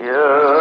Yeah.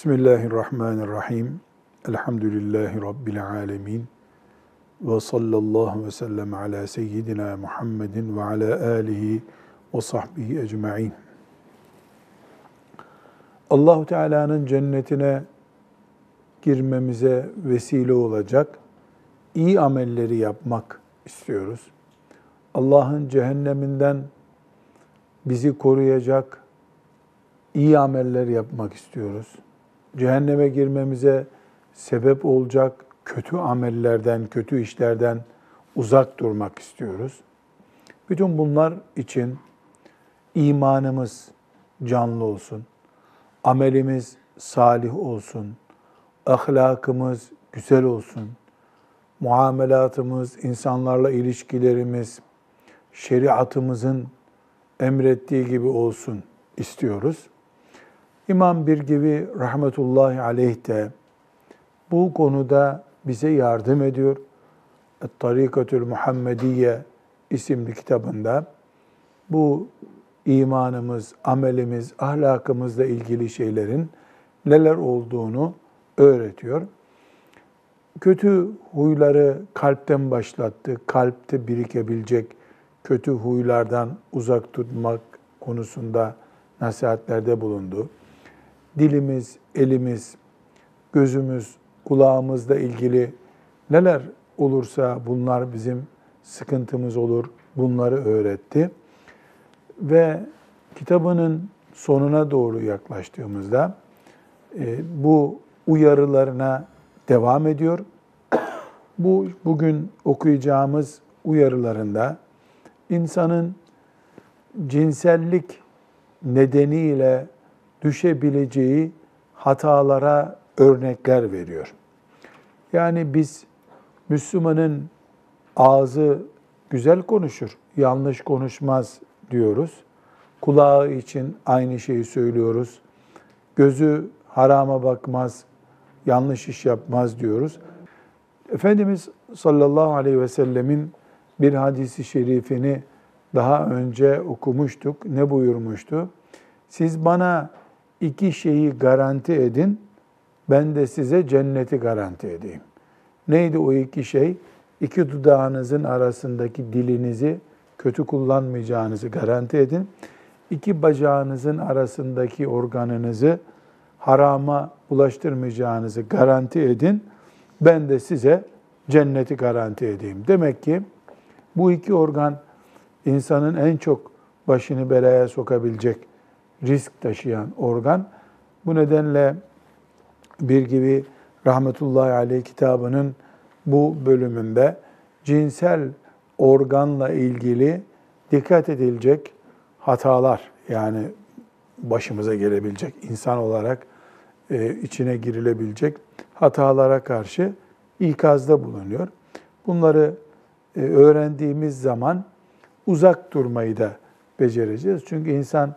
Bismillahirrahmanirrahim. Elhamdülillahi Rabbil alemin. Ve sallallahu ve sellem ala seyyidina Muhammedin ve ala alihi ve sahbihi ecma'in. Allahu Teala'nın cennetine girmemize vesile olacak iyi amelleri yapmak istiyoruz. Allah'ın cehenneminden bizi koruyacak iyi ameller yapmak istiyoruz. Cehenneme girmemize sebep olacak kötü amellerden, kötü işlerden uzak durmak istiyoruz. Bütün bunlar için imanımız canlı olsun, amelimiz salih olsun, ahlakımız güzel olsun, muamelatımız, insanlarla ilişkilerimiz, şeriatımızın emrettiği gibi olsun istiyoruz. İmam bir gibi rahmetullahi aleyh de bu konuda bize yardım ediyor. Et-Tarikatül Muhammediye isimli kitabında bu imanımız, amelimiz, ahlakımızla ilgili şeylerin neler olduğunu öğretiyor. Kötü huyları kalpten başlattı. Kalpte birikebilecek kötü huylardan uzak tutmak konusunda nasihatlerde bulundu. Dilimiz, elimiz, gözümüz, kulağımızla ilgili neler olursa bunlar bizim sıkıntımız olur. Bunları öğretti. Ve kitabının sonuna doğru yaklaştığımızda e, bu uyarılarına devam ediyor. Bu bugün okuyacağımız uyarılarında insanın cinsellik nedeniyle düşebileceği hatalara örnekler veriyor. Yani biz Müslümanın ağzı güzel konuşur, yanlış konuşmaz diyoruz. Kulağı için aynı şeyi söylüyoruz. Gözü harama bakmaz, yanlış iş yapmaz diyoruz. Efendimiz sallallahu aleyhi ve sellemin bir hadisi şerifini daha önce okumuştuk. Ne buyurmuştu? Siz bana iki şeyi garanti edin, ben de size cenneti garanti edeyim. Neydi o iki şey? İki dudağınızın arasındaki dilinizi kötü kullanmayacağınızı garanti edin. İki bacağınızın arasındaki organınızı harama ulaştırmayacağınızı garanti edin. Ben de size cenneti garanti edeyim. Demek ki bu iki organ insanın en çok başını belaya sokabilecek risk taşıyan organ. Bu nedenle bir gibi rahmetullahi aleyh kitabının bu bölümünde cinsel organla ilgili dikkat edilecek hatalar yani başımıza gelebilecek insan olarak e, içine girilebilecek hatalara karşı ikazda bulunuyor. Bunları e, öğrendiğimiz zaman uzak durmayı da becereceğiz. Çünkü insan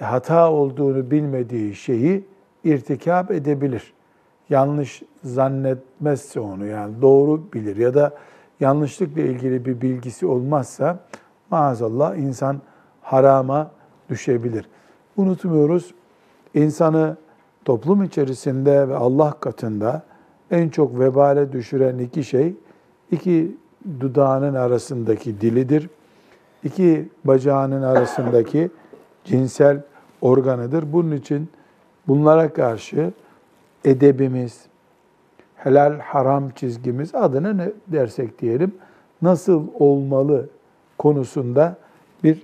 hata olduğunu bilmediği şeyi irtikap edebilir. Yanlış zannetmezse onu yani doğru bilir ya da yanlışlıkla ilgili bir bilgisi olmazsa maazallah insan harama düşebilir. Unutmuyoruz insanı toplum içerisinde ve Allah katında en çok vebale düşüren iki şey iki dudağının arasındaki dilidir. iki bacağının arasındaki cinsel organıdır. Bunun için bunlara karşı edebimiz, helal haram çizgimiz adına ne dersek diyelim nasıl olmalı konusunda bir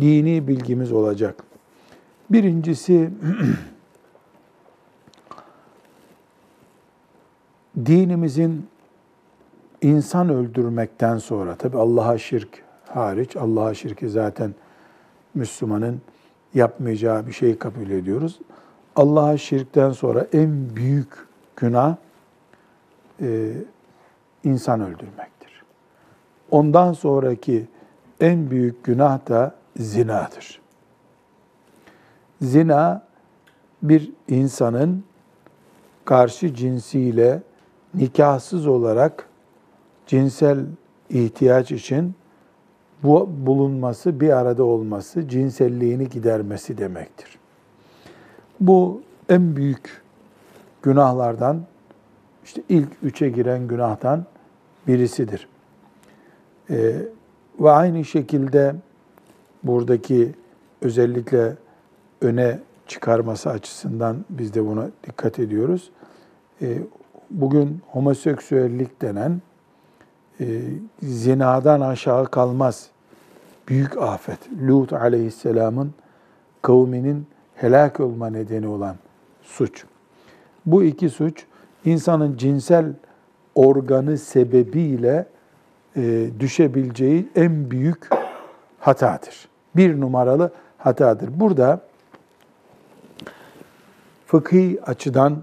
dini bilgimiz olacak. Birincisi dinimizin insan öldürmekten sonra tabi Allah'a şirk hariç Allah'a şirki zaten Müslümanın yapmayacağı bir şey kabul ediyoruz. Allah'a şirkten sonra en büyük günah e, insan öldürmektir. Ondan sonraki en büyük günah da zinadır. Zina bir insanın karşı cinsiyle nikahsız olarak cinsel ihtiyaç için bu bulunması, bir arada olması, cinselliğini gidermesi demektir. Bu en büyük günahlardan, işte ilk üçe giren günahtan birisidir. Ee, ve aynı şekilde buradaki özellikle öne çıkarması açısından biz de buna dikkat ediyoruz. Ee, bugün homoseksüellik denen e, zinadan aşağı kalmaz büyük afet. Lut aleyhisselamın kavminin helak olma nedeni olan suç. Bu iki suç insanın cinsel organı sebebiyle e, düşebileceği en büyük hatadır. Bir numaralı hatadır. Burada fıkhi açıdan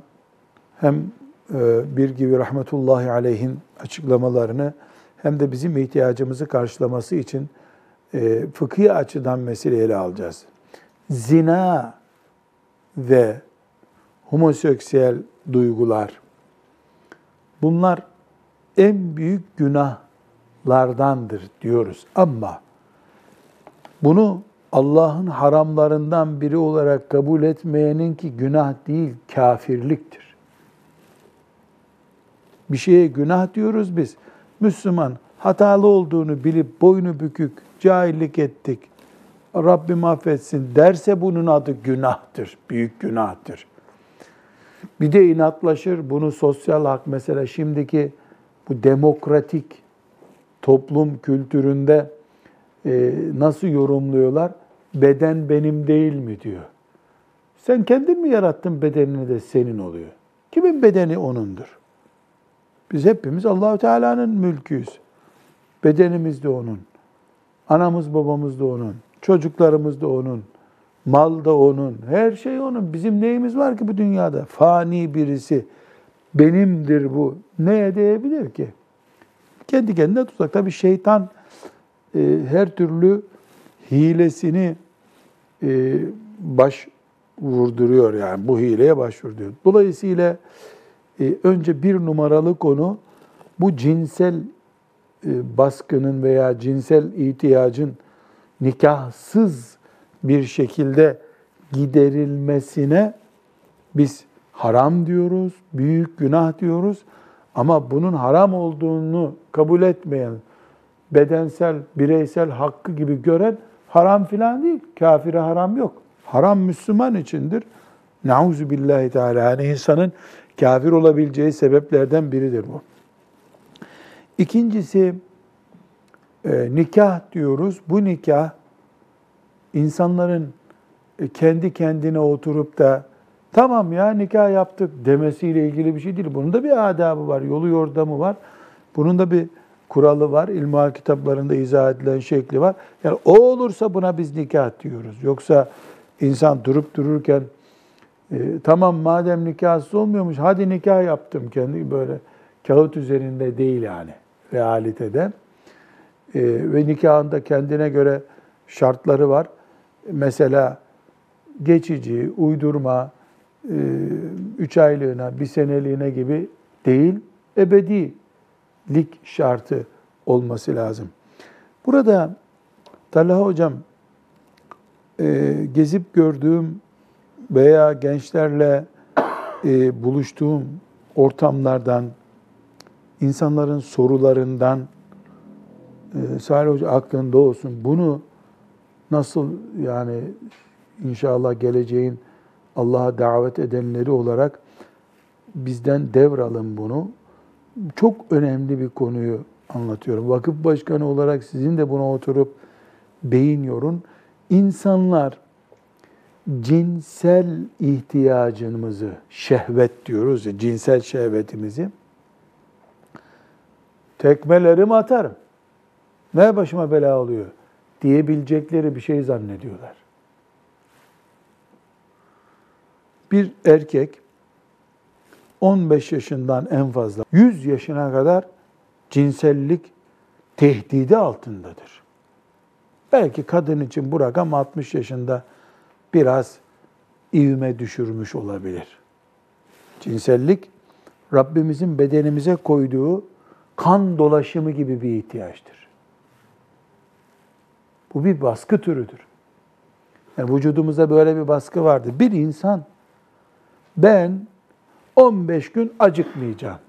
hem bir gibi rahmetullahi aleyhin açıklamalarını hem de bizim ihtiyacımızı karşılaması için e, fıkhi açıdan meseleyi ele alacağız. Zina ve homoseksüel duygular bunlar en büyük günahlardandır diyoruz. Ama bunu Allah'ın haramlarından biri olarak kabul etmeyenin ki günah değil, kafirliktir. Bir şeye günah diyoruz biz. Müslüman hatalı olduğunu bilip boynu bükük, cahillik ettik, Rabbim affetsin derse bunun adı günahtır, büyük günahtır. Bir de inatlaşır, bunu sosyal hak mesela şimdiki bu demokratik toplum kültüründe e, nasıl yorumluyorlar? Beden benim değil mi diyor. Sen kendin mi yarattın bedenini de senin oluyor. Kimin bedeni onundur? Biz hepimiz Allahu Teala'nın mülküyüz. Bedenimiz de onun. Anamız babamız da onun. Çocuklarımız da onun. Mal da onun. Her şey onun. Bizim neyimiz var ki bu dünyada? Fani birisi. Benimdir bu. Ne diyebilir ki? Kendi kendine tutsak. Tabi şeytan e, her türlü hilesini e, baş vurduruyor yani bu hileye başvuruyor. Dolayısıyla e, önce bir numaralı konu bu cinsel e, baskının veya cinsel ihtiyacın nikahsız bir şekilde giderilmesine biz haram diyoruz, büyük günah diyoruz. Ama bunun haram olduğunu kabul etmeyen, bedensel, bireysel hakkı gibi gören haram filan değil. Kafire haram yok. Haram Müslüman içindir. Nauzu billahi teala. Yani insanın kafir olabileceği sebeplerden biridir bu. İkincisi e, nikah diyoruz. Bu nikah insanların e, kendi kendine oturup da tamam ya nikah yaptık demesiyle ilgili bir şey değil. Bunun da bir adabı var, yolu yordamı var. Bunun da bir kuralı var. İlmihal kitaplarında izah edilen şekli var. Yani o olursa buna biz nikah diyoruz. Yoksa insan durup dururken e, tamam madem nikahsız olmuyormuş hadi nikah yaptım kendi böyle kağıt üzerinde değil yani realitede. E, ve nikahında kendine göre şartları var. Mesela geçici, uydurma, e, üç aylığına, bir seneliğine gibi değil, ebedilik şartı olması lazım. Burada Talha Hocam e, gezip gördüğüm veya gençlerle e, buluştuğum ortamlardan, insanların sorularından e, Salih Hoca aklında olsun. Bunu nasıl yani inşallah geleceğin Allah'a davet edenleri olarak bizden devralın bunu. Çok önemli bir konuyu anlatıyorum. Vakıf başkanı olarak sizin de buna oturup beyin yorun. İnsanlar cinsel ihtiyacımızı, şehvet diyoruz ya, cinsel şehvetimizi tekmelerim atarım. Ne başıma bela oluyor diyebilecekleri bir şey zannediyorlar. Bir erkek 15 yaşından en fazla 100 yaşına kadar cinsellik tehdidi altındadır. Belki kadın için bu rakam 60 yaşında biraz ivme düşürmüş olabilir. Cinsellik Rabbimizin bedenimize koyduğu kan dolaşımı gibi bir ihtiyaçtır. Bu bir baskı türüdür. Yani vücudumuzda böyle bir baskı vardı. Bir insan ben 15 gün acıkmayacağım.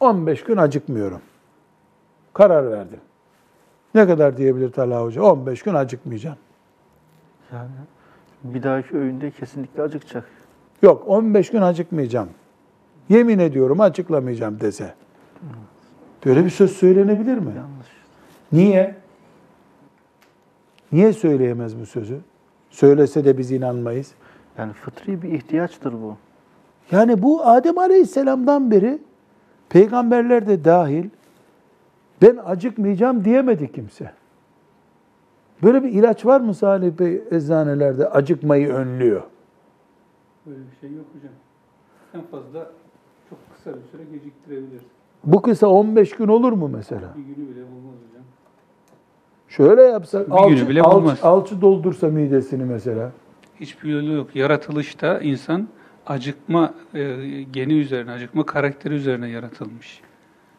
15 gün acıkmıyorum. Karar verdim. Ne kadar diyebilir Talha Hoca? 15 gün acıkmayacağım. Yani bir dahaki öğünde kesinlikle acıkacak. Yok 15 gün acıkmayacağım. Yemin ediyorum açıklamayacağım dese. Böyle bir söz söylenebilir mi? Yanlış. Niye? Niye söyleyemez bu sözü? Söylese de biz inanmayız. Yani fıtri bir ihtiyaçtır bu. Yani bu Adem Aleyhisselam'dan beri peygamberler de dahil ben acıkmayacağım diyemedi kimse. Böyle bir ilaç var mı Salih Bey eczanelerde acıkmayı önlüyor? Böyle bir şey yok hocam. En fazla çok kısa bir süre geciktirebilir. Bu kısa 15 gün olur mu mesela? Bir günü bile bulmaz hocam. Şöyle yapsak, Bir günü alçı, bile alçı- bulmaz. alçı doldursa midesini mesela. Hiçbir yolu yok. Yaratılışta insan acıkma e, geni üzerine, acıkma karakteri üzerine yaratılmış.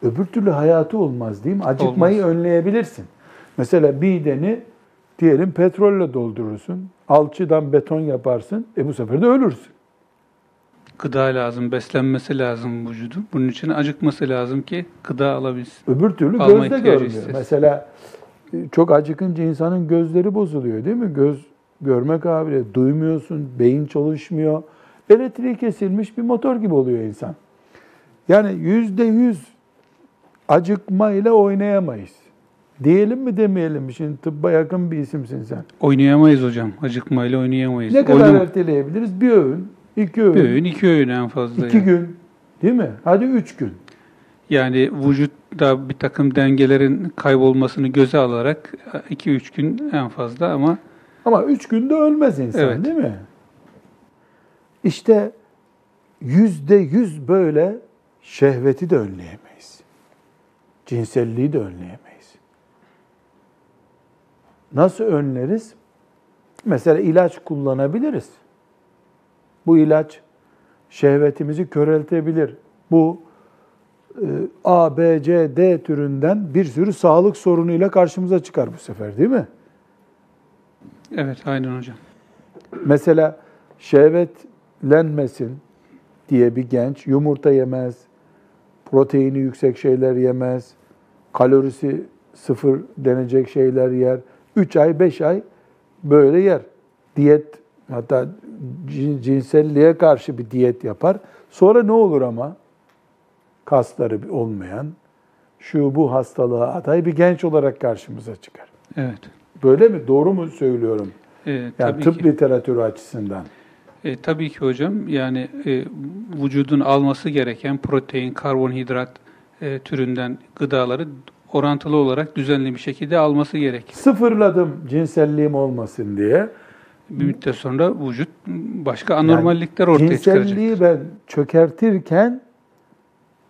Öbür türlü hayatı olmaz değil mi? Acıkmayı önleyebilirsin. Mesela mideni diyelim petrolle doldurursun. Alçıdan beton yaparsın. E bu sefer de ölürsün. Gıda lazım, beslenmesi lazım vücudun. Bunun için acıkması lazım ki gıda alabilsin. Öbür türlü Alma gözde görmüyor. hissetsin. Mesela e, çok acıkınca insanın gözleri bozuluyor değil mi? Göz görme kabiliyeti, duymuyorsun, beyin çalışmıyor. Elektriği kesilmiş bir motor gibi oluyor insan. Yani yüzde yüz acıkmayla oynayamayız. Diyelim mi demeyelim mi? Şimdi tıbba yakın bir isimsin sen. Oynayamayız hocam. Acıkmayla oynayamayız. Ne kadar Oynama- erteleyebiliriz? Bir öğün, iki öğün, Bir öğün, iki öğün en fazla. iki yani. gün. Değil mi? Hadi üç gün. Yani vücutta bir takım dengelerin kaybolmasını göze alarak 2-3 gün en fazla ama Ama üç günde ölmez insan Evet. değil mi? İşte yüzde yüz böyle şehveti de önleyemeyiz. Cinselliği de önleyemeyiz. Nasıl önleriz? Mesela ilaç kullanabiliriz. Bu ilaç şehvetimizi köreltebilir. Bu e, A, B, C, D türünden bir sürü sağlık sorunuyla karşımıza çıkar bu sefer değil mi? evet aynen hocam. Mesela şehvetlenmesin diye bir genç yumurta yemez, proteini yüksek şeyler yemez, kalorisi sıfır denecek şeyler yer. 3 ay, 5 ay böyle yer. Diyet hatta cin- cinselliğe karşı bir diyet yapar. Sonra ne olur ama? Kasları olmayan, şu bu hastalığa aday bir genç olarak karşımıza çıkar. Evet. Böyle mi? Doğru mu söylüyorum? Ee, Yani tabii tıp ki. literatürü açısından. E, tabii ki hocam. Yani e, vücudun alması gereken protein, karbonhidrat e, türünden gıdaları orantılı olarak düzenli bir şekilde alması gerekir. Sıfırladım cinselliğim olmasın diye. Bir müddet sonra vücut başka anormallikler ortaya çıkaracak. Cinselliği ben çökertirken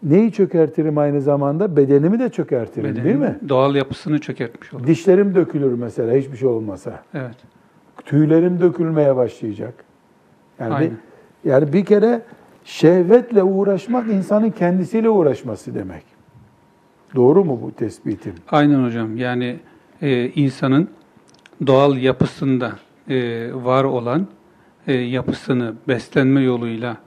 neyi çökertirim aynı zamanda? Bedenimi de çökertirim Bedenin değil mi? Doğal yapısını çökertmiş olur. Dişlerim dökülür mesela hiçbir şey olmasa. Evet. Tüylerim dökülmeye başlayacak. Yani bir, yani bir kere şehvetle uğraşmak insanın kendisiyle uğraşması demek. Doğru mu bu tespitim? Aynen hocam. Yani e, insanın doğal yapısında e, var olan e, yapısını beslenme yoluyla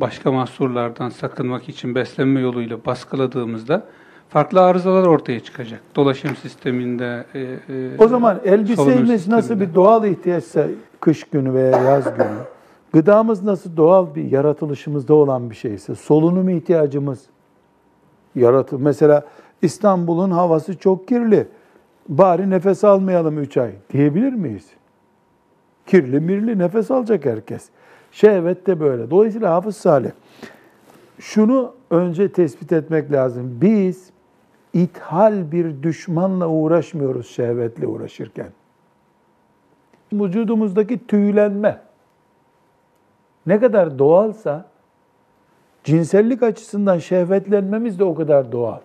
başka mahsurlardan sakınmak için beslenme yoluyla baskıladığımızda farklı arızalar ortaya çıkacak. Dolaşım sisteminde. e, e, O zaman elbisemiz nasıl bir doğal ihtiyaçsa kış günü veya yaz günü, gıdamız nasıl doğal bir yaratılışımızda olan bir şeyse, solunum ihtiyacımız yaratıl. Mesela İstanbul'un havası çok kirli. Bari nefes almayalım 3 ay diyebilir miyiz? Kirli mirli nefes alacak herkes. Şehvet de böyle. Dolayısıyla Hafız Salih şunu önce tespit etmek lazım. Biz ithal bir düşmanla uğraşmıyoruz şehvetle uğraşırken. Vücudumuzdaki tüylenme, ne kadar doğalsa cinsellik açısından şehvetlenmemiz de o kadar doğal.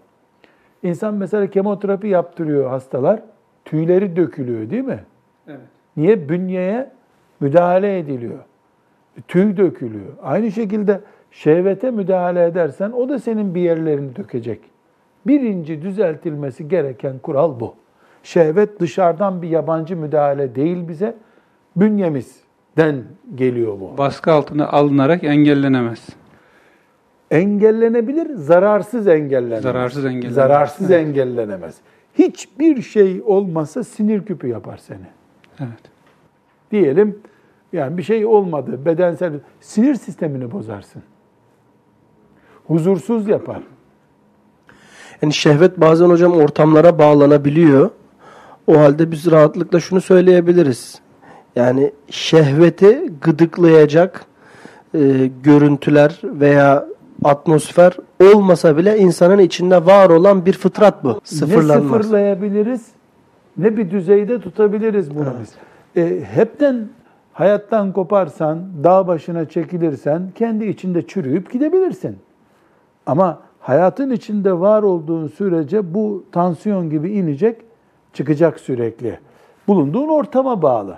İnsan mesela kemoterapi yaptırıyor hastalar, tüyleri dökülüyor değil mi? Evet. Niye? Bünyeye müdahale ediliyor. Tüy dökülüyor. Aynı şekilde şehvete müdahale edersen o da senin bir yerlerini dökecek. Birinci düzeltilmesi gereken kural bu. Şehvet dışarıdan bir yabancı müdahale değil bize, bünyemizden geliyor bu. Baskı altına alınarak engellenemez. Engellenebilir, zararsız engellenemez. Zararsız engellenemez. Zararsız engellenemez. Hiçbir şey olmasa sinir küpü yapar seni. Evet. Diyelim yani bir şey olmadı, bedensel sinir sistemini bozarsın. Huzursuz yapar. Yani şehvet bazen hocam ortamlara bağlanabiliyor. O halde biz rahatlıkla şunu söyleyebiliriz. Yani şehveti gıdıklayacak e, görüntüler veya atmosfer olmasa bile insanın içinde var olan bir fıtrat bu. Ne Sıfırlanmaz. sıfırlayabiliriz, ne bir düzeyde tutabiliriz bunu biz. E, hepten hayattan koparsan, dağ başına çekilirsen kendi içinde çürüyüp gidebilirsin. Ama hayatın içinde var olduğun sürece bu tansiyon gibi inecek, çıkacak sürekli. Bulunduğun ortama bağlı.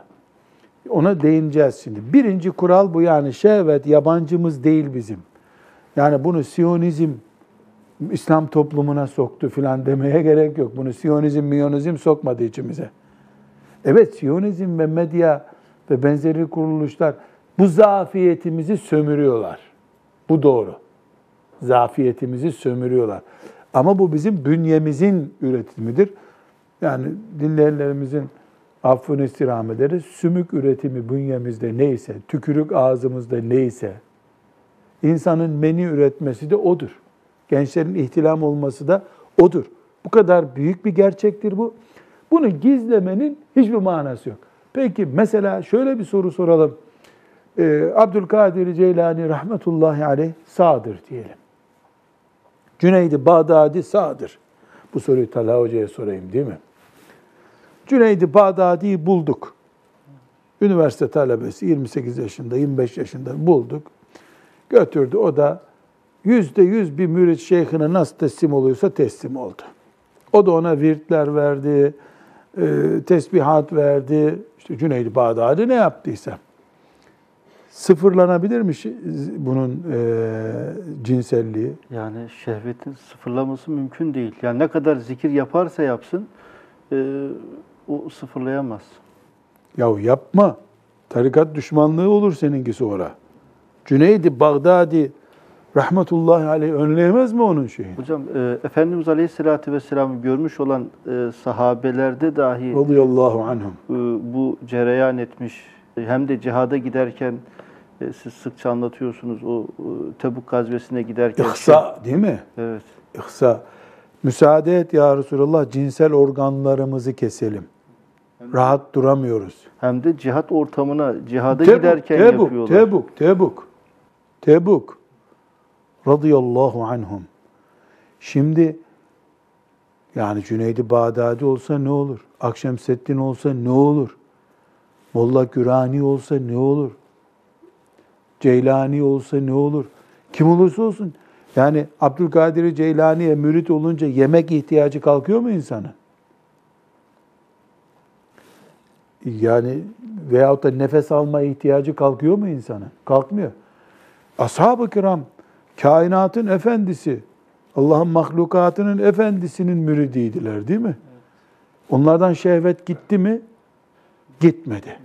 Ona değineceğiz şimdi. Birinci kural bu yani şehvet yabancımız değil bizim. Yani bunu Siyonizm İslam toplumuna soktu filan demeye gerek yok. Bunu Siyonizm, Miyonizm sokmadı içimize. Evet Siyonizm ve medya ve benzeri kuruluşlar bu zafiyetimizi sömürüyorlar. Bu doğru. Zafiyetimizi sömürüyorlar. Ama bu bizim bünyemizin üretimidir. Yani dinleyenlerimizin affını istirham ederiz. Sümük üretimi bünyemizde neyse, tükürük ağzımızda neyse, insanın meni üretmesi de odur. Gençlerin ihtilam olması da odur. Bu kadar büyük bir gerçektir bu. Bunu gizlemenin hiçbir manası yok. Peki mesela şöyle bir soru soralım. Ee, Abdülkadir Ceylani rahmetullahi aleyh sağdır diyelim. Cüneydi Bağdadi sağdır. Bu soruyu Talha Hoca'ya sorayım değil mi? Cüneydi Bağdadi'yi bulduk. Üniversite talebesi 28 yaşında, 25 yaşında bulduk. Götürdü o da yüzde yüz bir mürit şeyhine nasıl teslim oluyorsa teslim oldu. O da ona virtler verdi, e, tesbihat verdi. İşte Cüneydi Bağdadi ne yaptıysa. Sıfırlanabilir mi bunun e, cinselliği? Yani şehvetin sıfırlaması mümkün değil. Yani ne kadar zikir yaparsa yapsın e, o sıfırlayamaz. Yahu yapma. Tarikat düşmanlığı olur seninki sonra. Cüneydi Bağdadi rahmetullahi aleyh önleyemez mi onun şeyini? Hocam e, Efendimiz Aleyhisselatü Vesselam'ı görmüş olan e, sahabelerde dahi Radıyallahu anhum. e, bu cereyan etmiş. Hem de cihada giderken e, siz sıkça anlatıyorsunuz o e, Tebuk gazvesine giderken. İhsa değil mi? Evet. İhsa. Müsaade et ya Resulallah cinsel organlarımızı keselim. Rahat duramıyoruz. Hem de cihat ortamına cihada Tebuk, giderken Tebuk, yapıyorlar. Tebuk, Tebuk. Tebuk. Radıyallahu anhum. Şimdi yani Cüneydi Bağdadi olsa ne olur? Akşemseddin olsa ne olur? Molla Gürani olsa ne olur? Ceylani olsa ne olur? Kim olursa olsun. Yani Abdülkadir Ceylani'ye mürit olunca yemek ihtiyacı kalkıyor mu insanın? Yani veyahut da nefes alma ihtiyacı kalkıyor mu insanın? Kalkmıyor. Ashab-ı kiram kainatın efendisi, Allah'ın mahlukatının efendisinin müridiydiler değil mi? Onlardan şehvet gitti mi? Gitmedi.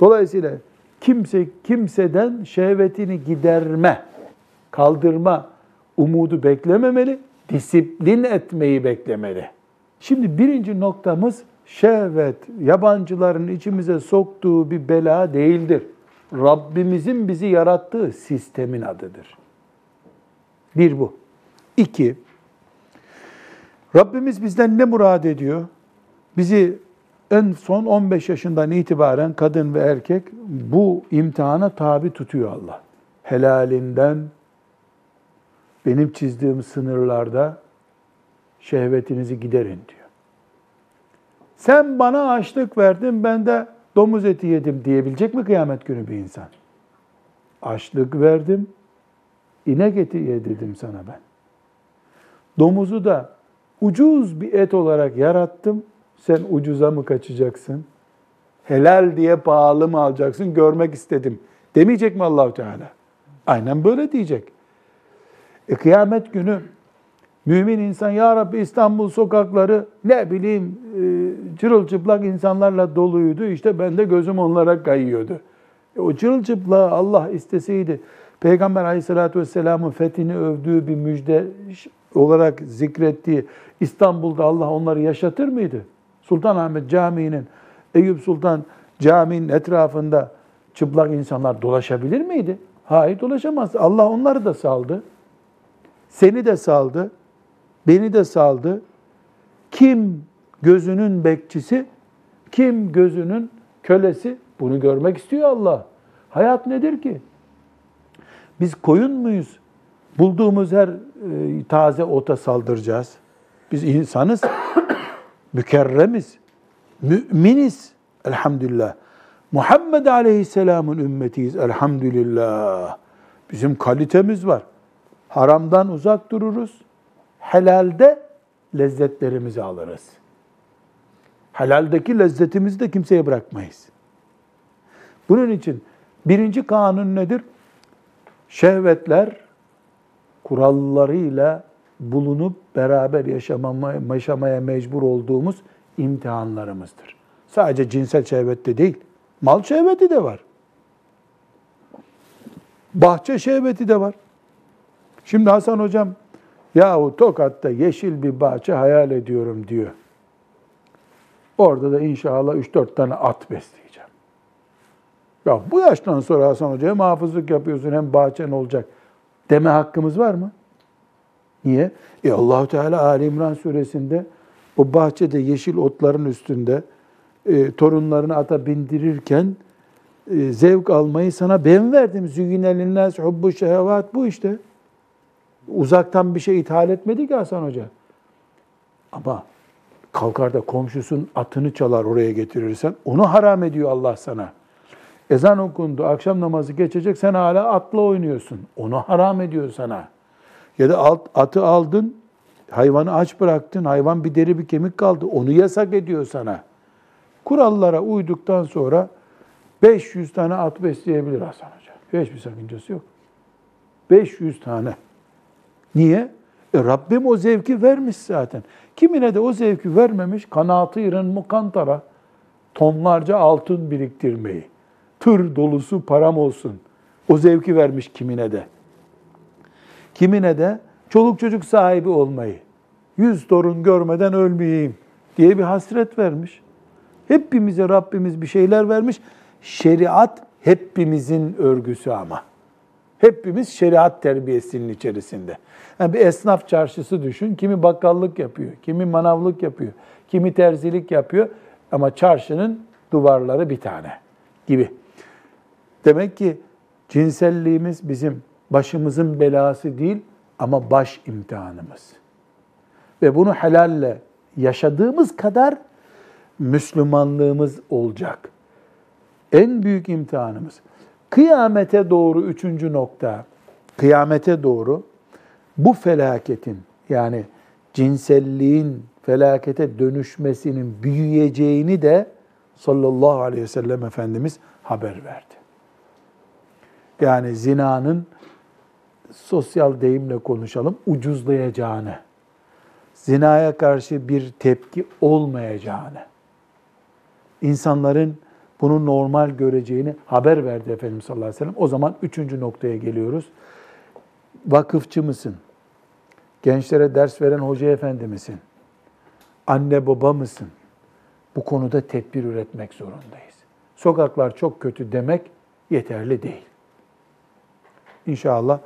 Dolayısıyla kimse kimseden şehvetini giderme, kaldırma umudu beklememeli, disiplin etmeyi beklemeli. Şimdi birinci noktamız şehvet, yabancıların içimize soktuğu bir bela değildir. Rabbimizin bizi yarattığı sistemin adıdır. Bir bu. İki, Rabbimiz bizden ne murad ediyor? Bizi en son 15 yaşından itibaren kadın ve erkek bu imtihana tabi tutuyor Allah. Helalinden benim çizdiğim sınırlarda şehvetinizi giderin diyor. Sen bana açlık verdin, ben de domuz eti yedim diyebilecek mi kıyamet günü bir insan? açlık verdim. İnek eti ye sana ben. Domuzu da ucuz bir et olarak yarattım. Sen ucuza mı kaçacaksın? Helal diye pahalı mı alacaksın? Görmek istedim. Demeyecek mi Allahu Teala? Aynen böyle diyecek. E kıyamet günü mümin insan ya Rabbi İstanbul sokakları ne bileyim e, çırılçıplak insanlarla doluydu. İşte ben de gözüm onlara kayıyordu. E, o çırılçıplağı Allah isteseydi Peygamber Aleyhisselatü Vesselam'ın fethini övdüğü bir müjde olarak zikrettiği İstanbul'da Allah onları yaşatır mıydı? Sultanahmet Camii'nin, Eyüp Sultan Camii'nin etrafında çıplak insanlar dolaşabilir miydi? Hayır dolaşamaz. Allah onları da saldı. Seni de saldı. Beni de saldı. Kim gözünün bekçisi, kim gözünün kölesi bunu görmek istiyor Allah. Hayat nedir ki? Biz koyun muyuz? Bulduğumuz her e, taze ota saldıracağız. Biz insanız, mükerremiz, müminiz elhamdülillah. Muhammed Aleyhisselam'ın ümmetiyiz elhamdülillah. Bizim kalitemiz var. Haramdan uzak dururuz. Helalde lezzetlerimizi alırız. Helaldeki lezzetimizi de kimseye bırakmayız. Bunun için birinci kanun nedir? Şehvetler kurallarıyla bulunup beraber yaşamaya, mecbur olduğumuz imtihanlarımızdır. Sadece cinsel şehvette değil, mal şehveti de var. Bahçe şehveti de var. Şimdi Hasan hocam yahu Tokat'ta yeşil bir bahçe hayal ediyorum diyor. Orada da inşallah 3-4 tane at besleyeceğim. Ya bu yaştan sonra Hasan Hoca hem hafızlık yapıyorsun hem bahçen olacak deme hakkımız var mı? Niye? E Allahu Teala Ali İmran suresinde o bahçede yeşil otların üstünde e, torunlarını ata bindirirken e, zevk almayı sana ben verdim. Züyyine linnâs hubbu şehevat bu işte. Uzaktan bir şey ithal etmedi ki Hasan Hoca. Ama kalkar da komşusun atını çalar oraya getirirsen onu haram ediyor Allah sana. Ezan okundu, akşam namazı geçecek, sen hala atla oynuyorsun. Onu haram ediyor sana. Ya da alt, atı aldın, hayvanı aç bıraktın, hayvan bir deri bir kemik kaldı. Onu yasak ediyor sana. Kurallara uyduktan sonra 500 tane at besleyebilir Hasan Hoca. Hiçbir sakıncası yok. 500 tane. Niye? E Rabbim o zevki vermiş zaten. Kimine de o zevki vermemiş, kanatırın mukantara, tonlarca altın biriktirmeyi tır dolusu param olsun. O zevki vermiş kimine de. Kimine de çoluk çocuk sahibi olmayı, yüz torun görmeden ölmeyeyim diye bir hasret vermiş. Hepimize Rabbimiz bir şeyler vermiş. Şeriat hepimizin örgüsü ama. Hepimiz şeriat terbiyesinin içerisinde. Yani bir esnaf çarşısı düşün. Kimi bakkallık yapıyor, kimi manavlık yapıyor, kimi terzilik yapıyor. Ama çarşının duvarları bir tane gibi. Demek ki cinselliğimiz bizim başımızın belası değil ama baş imtihanımız. Ve bunu helalle yaşadığımız kadar Müslümanlığımız olacak. En büyük imtihanımız. Kıyamete doğru üçüncü nokta, kıyamete doğru bu felaketin yani cinselliğin felakete dönüşmesinin büyüyeceğini de sallallahu aleyhi ve sellem Efendimiz haber verdi. Yani zinanın sosyal deyimle konuşalım ucuzlayacağını, zinaya karşı bir tepki olmayacağını, insanların bunu normal göreceğini haber verdi Efendimiz sallallahu aleyhi ve sellem. O zaman üçüncü noktaya geliyoruz. Vakıfçı mısın? Gençlere ders veren hoca efendi misin? Anne baba mısın? Bu konuda tedbir üretmek zorundayız. Sokaklar çok kötü demek yeterli değil. İnşallah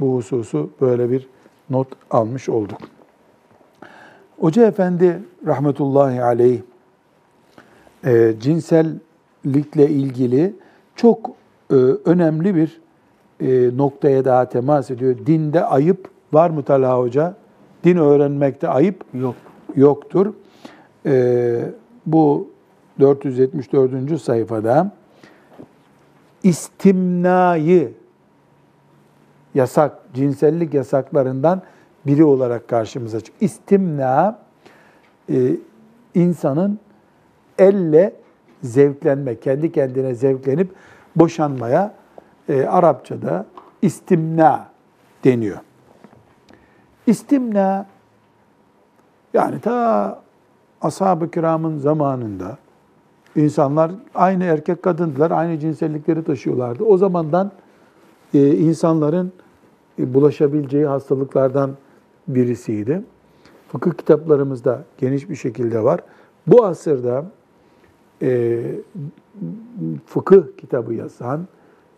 bu hususu böyle bir not almış olduk. Hoca Efendi rahmetullahi aleyh e, cinsellikle ilgili çok e, önemli bir e, noktaya daha temas ediyor. Dinde ayıp var mı Talha Hoca? Din öğrenmekte ayıp Yok. yoktur. E, bu 474. sayfada istimnayı yasak, cinsellik yasaklarından biri olarak karşımıza çıkıyor. İstimna, e, insanın elle zevklenme, kendi kendine zevklenip boşanmaya e, Arapçada istimna deniyor. İstimna yani ta ashab-ı kiramın zamanında insanlar aynı erkek kadındılar, aynı cinsellikleri taşıyorlardı. O zamandan e, insanların e, bulaşabileceği hastalıklardan birisiydi. Fıkıh kitaplarımızda geniş bir şekilde var. Bu asırda e, fıkıh kitabı yazan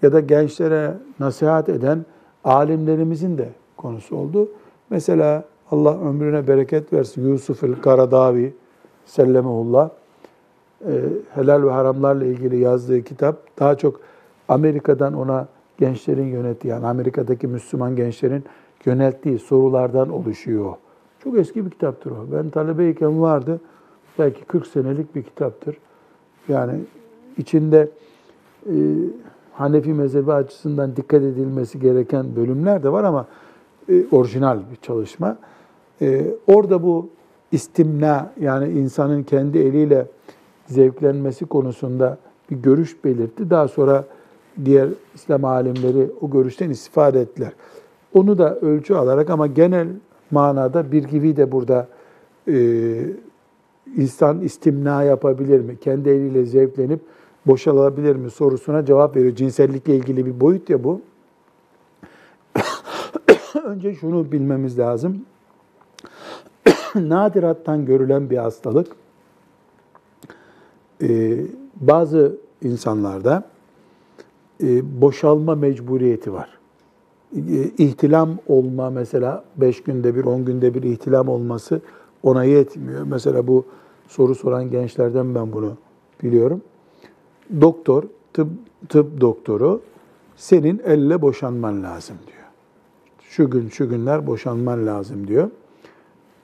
ya da gençlere nasihat eden alimlerimizin de konusu oldu. Mesela Allah ömrüne bereket versin Yusuf el-Karadavi sellemehullah e, helal ve haramlarla ilgili yazdığı kitap daha çok Amerika'dan ona gençlerin yönettiği yani Amerika'daki Müslüman gençlerin yönelttiği sorulardan oluşuyor. Çok eski bir kitaptır o. Ben talebeyken vardı. Belki 40 senelik bir kitaptır. Yani içinde e, Hanefi mezhebi açısından dikkat edilmesi gereken bölümler de var ama e, orijinal bir çalışma. E, orada bu istimna yani insanın kendi eliyle zevklenmesi konusunda bir görüş belirtti. Daha sonra diğer İslam alimleri o görüşten istifade ettiler. Onu da ölçü alarak ama genel manada bir gibi de burada e, insan istimna yapabilir mi? Kendi eliyle zevklenip boşalabilir mi sorusuna cevap veriyor. Cinsellikle ilgili bir boyut ya bu. Önce şunu bilmemiz lazım. Nadirattan görülen bir hastalık. Ee, bazı insanlarda e, boşalma mecburiyeti var. E, ihtilam olma mesela 5 günde bir, 10 günde bir ihtilam olması ona yetmiyor. Mesela bu soru soran gençlerden ben bunu biliyorum. Doktor, tıp, tıp doktoru senin elle boşanman lazım diyor. Şu gün şu günler boşanman lazım diyor.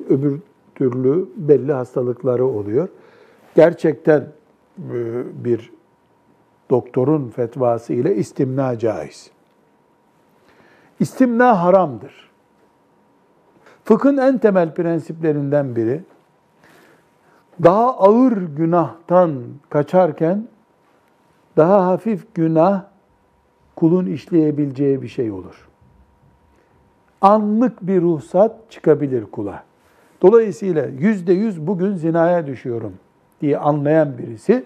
Öbür türlü belli hastalıkları oluyor. Gerçekten e, bir doktorun fetvası ile istimna caiz. İstimna haramdır. Fıkhın en temel prensiplerinden biri daha ağır günahtan kaçarken daha hafif günah kulun işleyebileceği bir şey olur. Anlık bir ruhsat çıkabilir kula. Dolayısıyla yüzde yüz bugün zinaya düşüyorum diye anlayan birisi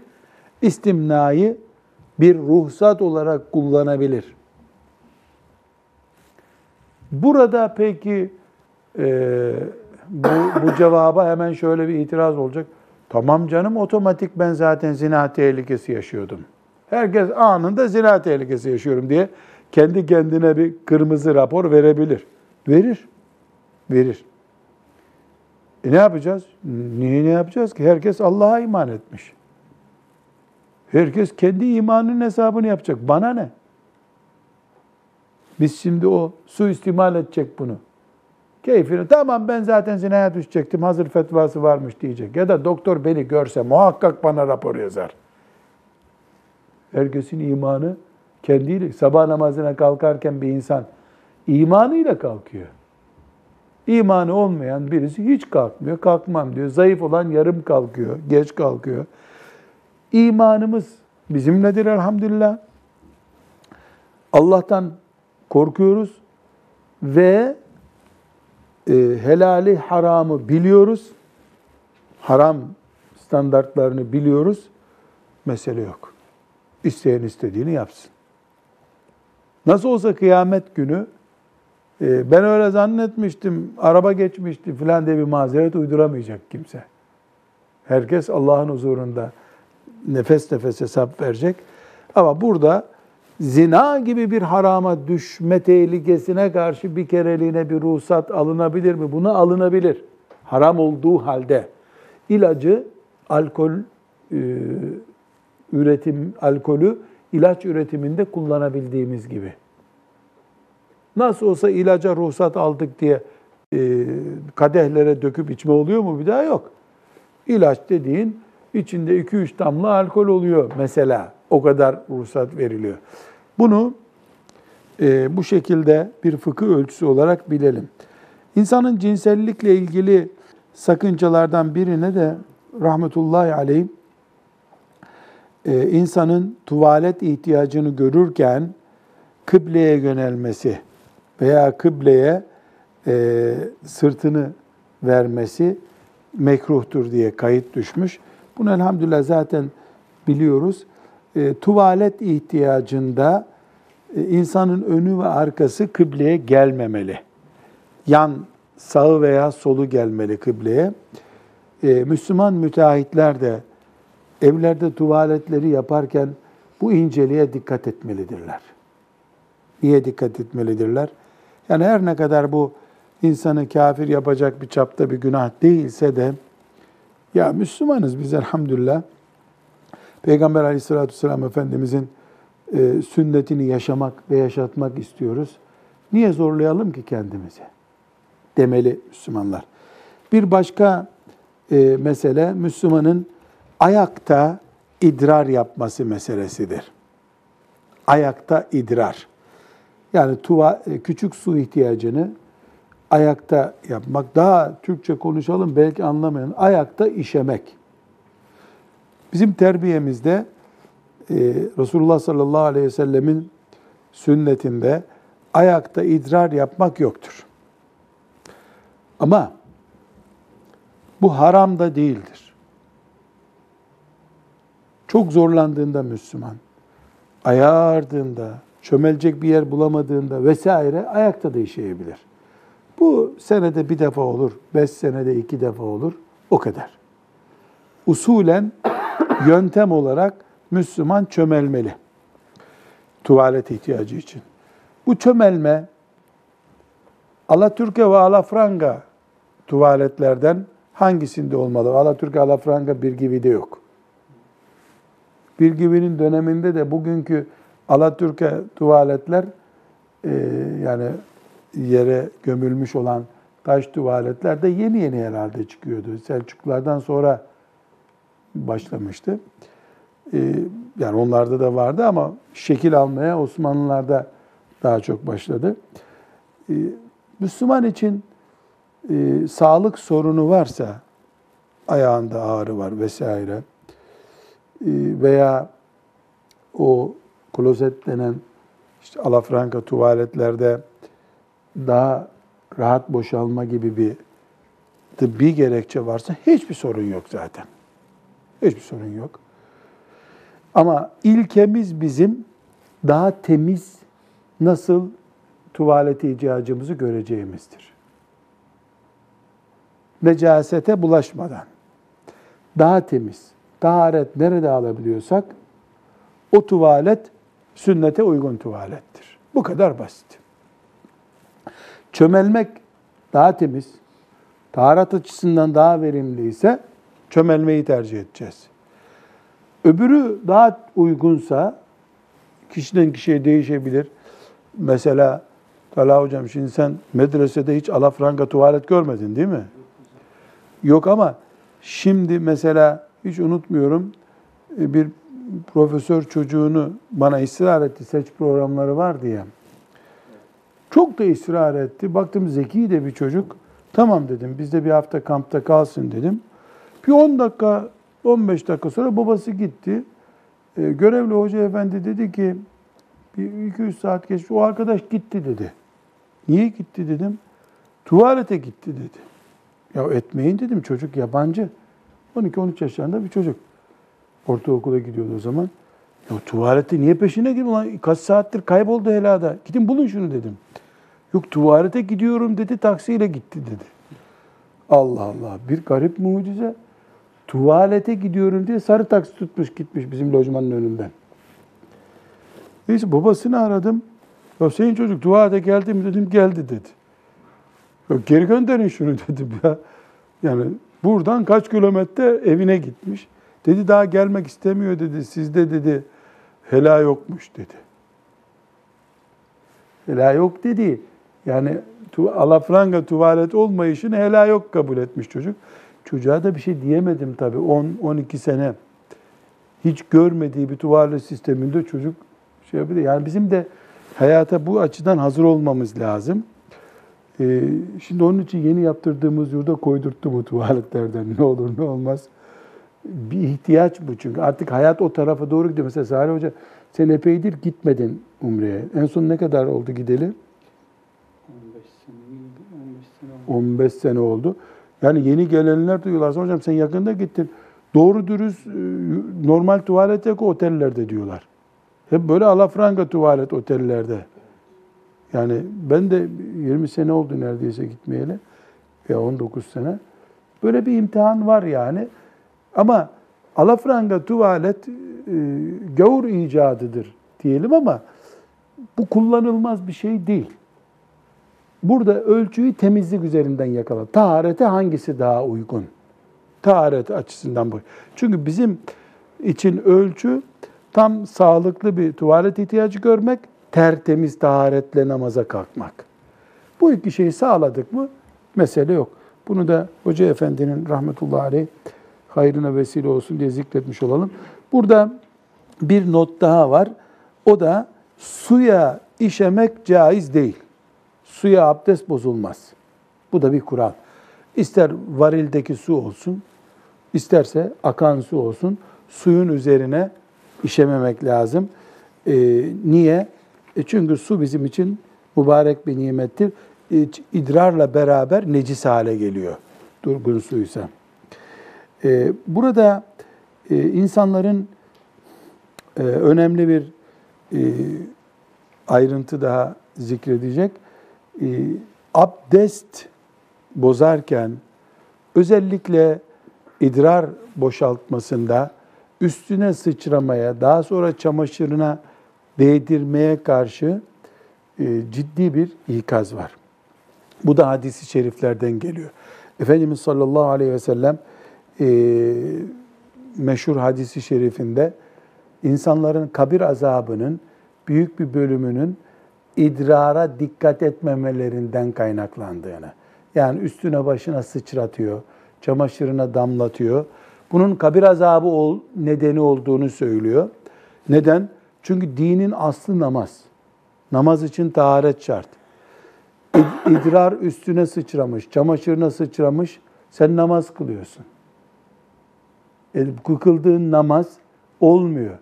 istimnayı bir ruhsat olarak kullanabilir. Burada peki e, bu, bu cevaba hemen şöyle bir itiraz olacak. Tamam canım otomatik ben zaten zina tehlikesi yaşıyordum. Herkes anında zina tehlikesi yaşıyorum diye kendi kendine bir kırmızı rapor verebilir. Verir. Verir. E ne yapacağız? Niye ne yapacağız ki? Herkes Allah'a iman etmiş. Herkes kendi imanının hesabını yapacak. Bana ne? Biz şimdi o suistimal edecek bunu. Keyfini, tamam ben zaten zinaya düşecektim, hazır fetvası varmış diyecek. Ya da doktor beni görse muhakkak bana rapor yazar. Herkesin imanı kendiyle, sabah namazına kalkarken bir insan imanıyla kalkıyor. İmanı olmayan birisi hiç kalkmıyor, kalkmam diyor. Zayıf olan yarım kalkıyor, geç kalkıyor. İmanımız bizimledir elhamdülillah. Allah'tan korkuyoruz ve e, helali haramı biliyoruz. Haram standartlarını biliyoruz. Mesele yok. İsteyen istediğini yapsın. Nasıl olsa kıyamet günü e, ben öyle zannetmiştim, araba geçmişti filan diye bir mazeret uyduramayacak kimse. Herkes Allah'ın huzurunda nefes nefes hesap verecek. Ama burada zina gibi bir harama düşme tehlikesine karşı bir kereliğine bir ruhsat alınabilir mi? Buna alınabilir. Haram olduğu halde. ilacı alkol e, üretim alkolü ilaç üretiminde kullanabildiğimiz gibi. Nasıl olsa ilaca ruhsat aldık diye e, kadehlere döküp içme oluyor mu? Bir daha yok. İlaç dediğin içinde 2-3 damla alkol oluyor mesela. O kadar ruhsat veriliyor. Bunu e, bu şekilde bir fıkıh ölçüsü olarak bilelim. İnsanın cinsellikle ilgili sakıncalardan birine de rahmetullahi aleyh e, insanın tuvalet ihtiyacını görürken kıbleye yönelmesi veya kıbleye e, sırtını vermesi mekruhtur diye kayıt düşmüş. Bunu elhamdülillah zaten biliyoruz. E, tuvalet ihtiyacında e, insanın önü ve arkası kıbleye gelmemeli. Yan sağı veya solu gelmeli kıbleye. E, Müslüman müteahhitler de evlerde tuvaletleri yaparken bu inceliğe dikkat etmelidirler. Niye dikkat etmelidirler? Yani her ne kadar bu insanı kafir yapacak bir çapta bir günah değilse de ya Müslümanız biz elhamdülillah. Peygamber aleyhissalatü vesselam Efendimizin e, sünnetini yaşamak ve yaşatmak istiyoruz. Niye zorlayalım ki kendimizi? Demeli Müslümanlar. Bir başka e, mesele Müslümanın ayakta idrar yapması meselesidir. Ayakta idrar. Yani tuva, e, küçük su ihtiyacını ayakta yapmak. Daha Türkçe konuşalım belki anlamayan. Ayakta işemek. Bizim terbiyemizde e, Resulullah sallallahu aleyhi ve sellemin sünnetinde ayakta idrar yapmak yoktur. Ama bu haram da değildir. Çok zorlandığında Müslüman, ayardığında, çömelecek bir yer bulamadığında vesaire ayakta da işeyebilir. Bu senede bir defa olur, beş senede iki defa olur, o kadar. Usulen yöntem olarak Müslüman çömelmeli. Tuvalet ihtiyacı için. Bu çömelme Alaturka ve alafranga tuvaletlerden hangisinde olmalı? Alaturka, alafranga bir gibi de yok. Bir gibinin döneminde de bugünkü Alaturka tuvaletler e, yani yere gömülmüş olan taş tuvaletler de yeni yeni herhalde çıkıyordu. Selçuklulardan sonra başlamıştı. Ee, yani onlarda da vardı ama şekil almaya Osmanlılarda daha çok başladı. Ee, Müslüman için e, sağlık sorunu varsa, ayağında ağrı var vesaire e, veya o klozet denen işte alafranka tuvaletlerde daha rahat boşalma gibi bir tıbbi gerekçe varsa hiçbir sorun yok zaten. Hiçbir sorun yok. Ama ilkemiz bizim daha temiz nasıl tuvalet ihtiyacımızı göreceğimizdir. Necasete bulaşmadan, daha temiz, taharet nerede alabiliyorsak o tuvalet sünnete uygun tuvalettir. Bu kadar basit. Çömelmek daha temiz, taharet açısından daha verimliyse çömelmeyi tercih edeceğiz. Öbürü daha uygunsa kişiden kişiye değişebilir. Mesela Talha hocam şimdi sen medresede hiç alafranga tuvalet görmedin değil mi? Yok ama şimdi mesela hiç unutmuyorum e, bir profesör çocuğunu bana ısrar etti. Seç programları var diye. Çok da ısrar etti. Baktım zeki de bir çocuk. Tamam dedim bizde bir hafta kampta kalsın dedim. Bir 10 dakika 15 dakika sonra babası gitti. E, görevli hoca efendi dedi ki bir 200 saat geçti. O arkadaş gitti dedi. Niye gitti dedim. Tuvalete gitti dedi. Ya etmeyin dedim çocuk yabancı. 12-13 yaşlarında bir çocuk. Ortaokula gidiyordu o zaman. Ya tuvalete niye peşine gidiyor? Ulan kaç saattir kayboldu helada. Gidin bulun şunu dedim. Yok tuvalete gidiyorum dedi taksiyle gitti dedi. Allah Allah bir garip mucize. Tuvalete gidiyorum diye sarı taksi tutmuş gitmiş bizim lojmanın önünden. Neyse babasını aradım. Ya senin çocuk tuvalete geldi mi dedim geldi dedi. Ya geri gönderin şunu dedim ya. Yani buradan kaç kilometre evine gitmiş. Dedi daha gelmek istemiyor dedi. Sizde dedi hela yokmuş dedi. Hela yok dedi. Yani tu, alafranga tuvalet olmayışını hela yok kabul etmiş çocuk. Çocuğa da bir şey diyemedim tabii. 10-12 sene hiç görmediği bir tuvalet sisteminde çocuk şey yapıyor. Yani bizim de Hayata bu açıdan hazır olmamız lazım. Ee, şimdi onun için yeni yaptırdığımız yurda koydurttu bu tuvaletlerden. Ne olur ne olmaz. Bir ihtiyaç bu çünkü. Artık hayat o tarafa doğru gidiyor. Mesela Salih Hoca sen epeydir gitmedin Umre'ye. En son ne kadar oldu gideli? 15 sene, 15 sene oldu. 15 sene oldu. Yani yeni gelenler diyorlar. Hocam sen yakında gittin. Doğru dürüst e, normal tuvalet yok otellerde diyorlar. Hep böyle alafranga tuvalet otellerde. Yani ben de 20 sene oldu neredeyse gitmeyeli. Ya 19 sene. Böyle bir imtihan var yani. Ama alafranga tuvalet e, gavur icadıdır diyelim ama bu kullanılmaz bir şey değil. Burada ölçüyü temizlik üzerinden yakala. Taharete hangisi daha uygun? Taharet açısından bu. Çünkü bizim için ölçü tam sağlıklı bir tuvalet ihtiyacı görmek, tertemiz taharetle namaza kalkmak. Bu iki şeyi sağladık mı mesele yok. Bunu da Hoca Efendi'nin rahmetullahi aleyh hayrına vesile olsun diye zikretmiş olalım. Burada bir not daha var. O da suya işemek caiz değil. Suya abdest bozulmaz. Bu da bir kural. İster varildeki su olsun, isterse akan su olsun. Suyun üzerine işememek lazım. Ee, niye? E çünkü su bizim için mübarek bir nimettir. E, idrarla beraber necis hale geliyor. Durgun suysa. Ee, burada e, insanların e, önemli bir e, ayrıntı daha zikredecek. E, abdest bozarken özellikle idrar boşaltmasında üstüne sıçramaya, daha sonra çamaşırına değdirmeye karşı e, ciddi bir ikaz var. Bu da hadisi şeriflerden geliyor. Efendimiz sallallahu aleyhi ve sellem e, meşhur hadisi şerifinde insanların kabir azabının büyük bir bölümünün idrara dikkat etmemelerinden kaynaklandığını. Yani üstüne başına sıçratıyor, çamaşırına damlatıyor. Bunun kabir azabı ol, nedeni olduğunu söylüyor. Neden? Çünkü dinin aslı namaz. Namaz için taharet şart. İd- İdrar üstüne sıçramış, çamaşırına sıçramış, sen namaz kılıyorsun. E, kıldığın namaz olmuyor.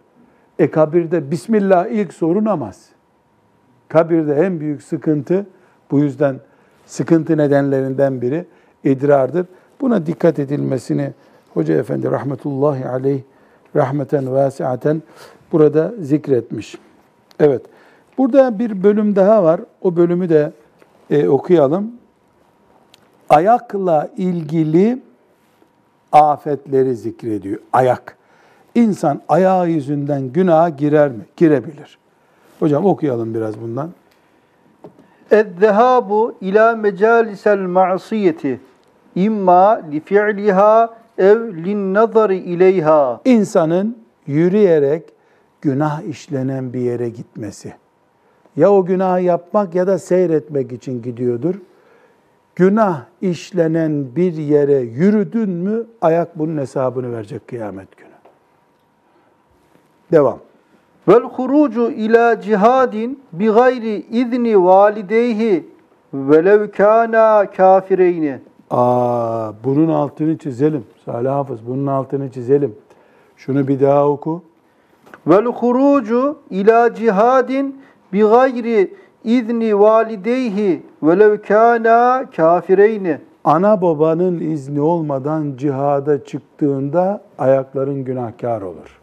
E kabirde Bismillah ilk soru namaz. Kabirde en büyük sıkıntı bu yüzden sıkıntı nedenlerinden biri idrardır. Buna dikkat edilmesini Hoca Efendi rahmetullahi aleyh rahmeten vasiaten burada zikretmiş. Evet. Burada bir bölüm daha var. O bölümü de e, okuyalım. Ayakla ilgili afetleri zikrediyor. Ayak. İnsan ayağı yüzünden günaha girer mi? Girebilir. Hocam okuyalım biraz bundan. اَذَّهَابُ ila mecalisel ma'siyeti imma li fi'liha ev lin nazari ileyha. İnsanın yürüyerek günah işlenen bir yere gitmesi. Ya o günahı yapmak ya da seyretmek için gidiyordur. Günah işlenen bir yere yürüdün mü ayak bunun hesabını verecek kıyamet günü. Devam. Vel hurucu ila cihadin bi gayri izni valideyhi velev kana kafireyni. Aa, bunun altını çizelim. Salih Hafız bunun altını çizelim. Şunu bir daha oku. Vel hurucu ila cihadin bi gayri izni valideyhi velev kana kafireyni. Ana babanın izni olmadan cihada çıktığında ayakların günahkar olur.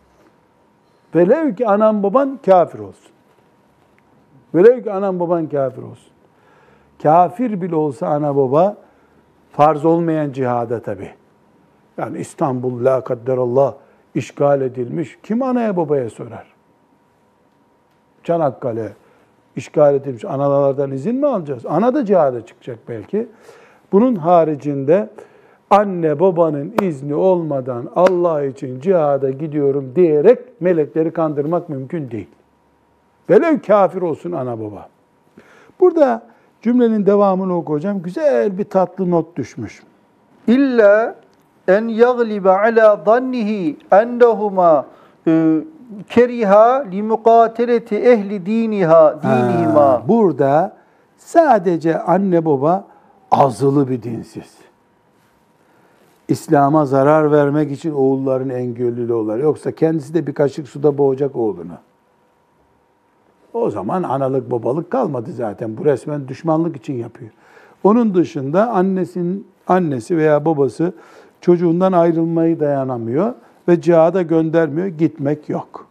Velev ki anan baban kafir olsun. Velev ki anan baban kafir olsun. Kafir bile olsa ana baba farz olmayan cihada tabi. Yani İstanbul la kadderallah işgal edilmiş. Kim anaya babaya sorar? Çanakkale işgal edilmiş. Analardan izin mi alacağız? Ana da cihada çıkacak belki. Bunun haricinde anne babanın izni olmadan Allah için cihada gidiyorum diyerek melekleri kandırmak mümkün değil. Velev kafir olsun ana baba. Burada cümlenin devamını oku hocam. Güzel bir tatlı not düşmüş. İlla en yaglibe ala zannihi ennehuma e, keriha li mukateleti ehli diniha dinihima. Burada sadece anne baba azılı bir dinsiz. İslam'a zarar vermek için oğulların en gönüllüler. Yoksa kendisi de bir kaşık suda boğacak oğlunu. O zaman analık babalık kalmadı zaten. Bu resmen düşmanlık için yapıyor. Onun dışında annesinin annesi veya babası çocuğundan ayrılmayı dayanamıyor ve cihada göndermiyor. Gitmek yok.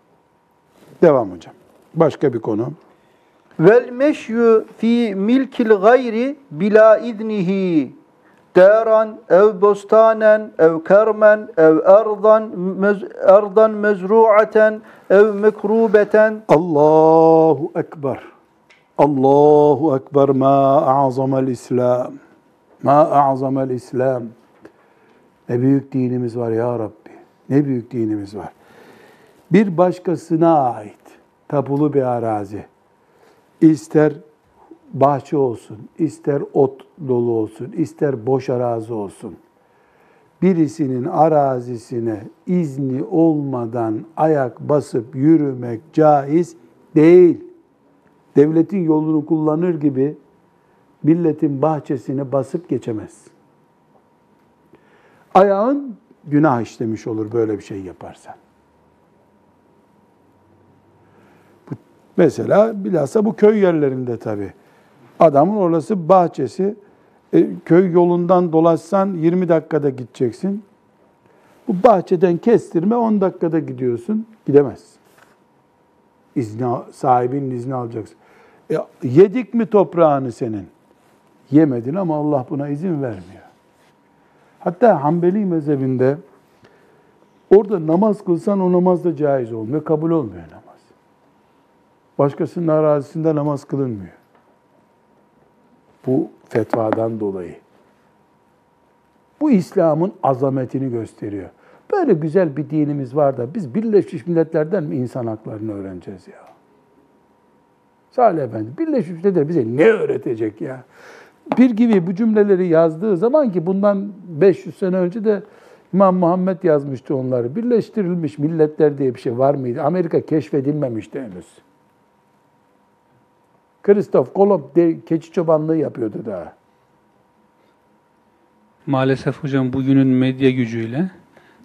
Devam hocam. Başka bir konu. Vel meşyu fi milkil gayri bila idnihi daran ev bostanen ev kermen ev erdan mez, erdan mezruaten ev mekrubeten Allahu Ekber. Allahu Ekber ma a'zamel İslam. Ma a'zamel İslam. Ne büyük dinimiz var ya Rabbi. Ne büyük dinimiz var. Bir başkasına ait tapulu bir arazi. İster bahçe olsun, ister ot dolu olsun, ister boş arazi olsun. Birisinin arazisine izni olmadan ayak basıp yürümek caiz değil. Devletin yolunu kullanır gibi milletin bahçesine basıp geçemez. Ayağın günah işlemiş olur böyle bir şey yaparsan. Mesela bilhassa bu köy yerlerinde tabii. Adamın orası bahçesi. E, köy yolundan dolaşsan 20 dakikada gideceksin. Bu bahçeden kestirme 10 dakikada gidiyorsun. Gidemezsin. İzni, sahibinin izni alacaksın. E, yedik mi toprağını senin? Yemedin ama Allah buna izin vermiyor. Hatta Hanbeli mezhebinde orada namaz kılsan o namaz da caiz olmuyor, kabul olmuyor namaz. Başkasının arazisinde namaz kılınmıyor. Bu fetvadan dolayı. Bu İslam'ın azametini gösteriyor. Böyle güzel bir dinimiz var da biz Birleşmiş Milletler'den mi insan haklarını öğreneceğiz ya? Salih Efendi, Birleşmiş Milletler bize ne öğretecek ya? Bir gibi bu cümleleri yazdığı zaman ki bundan 500 sene önce de İmam Muhammed yazmıştı onları. Birleştirilmiş milletler diye bir şey var mıydı? Amerika keşfedilmemişti henüz. Kristof Kolomb de, keçi çobanlığı yapıyordu daha. Maalesef hocam bugünün medya gücüyle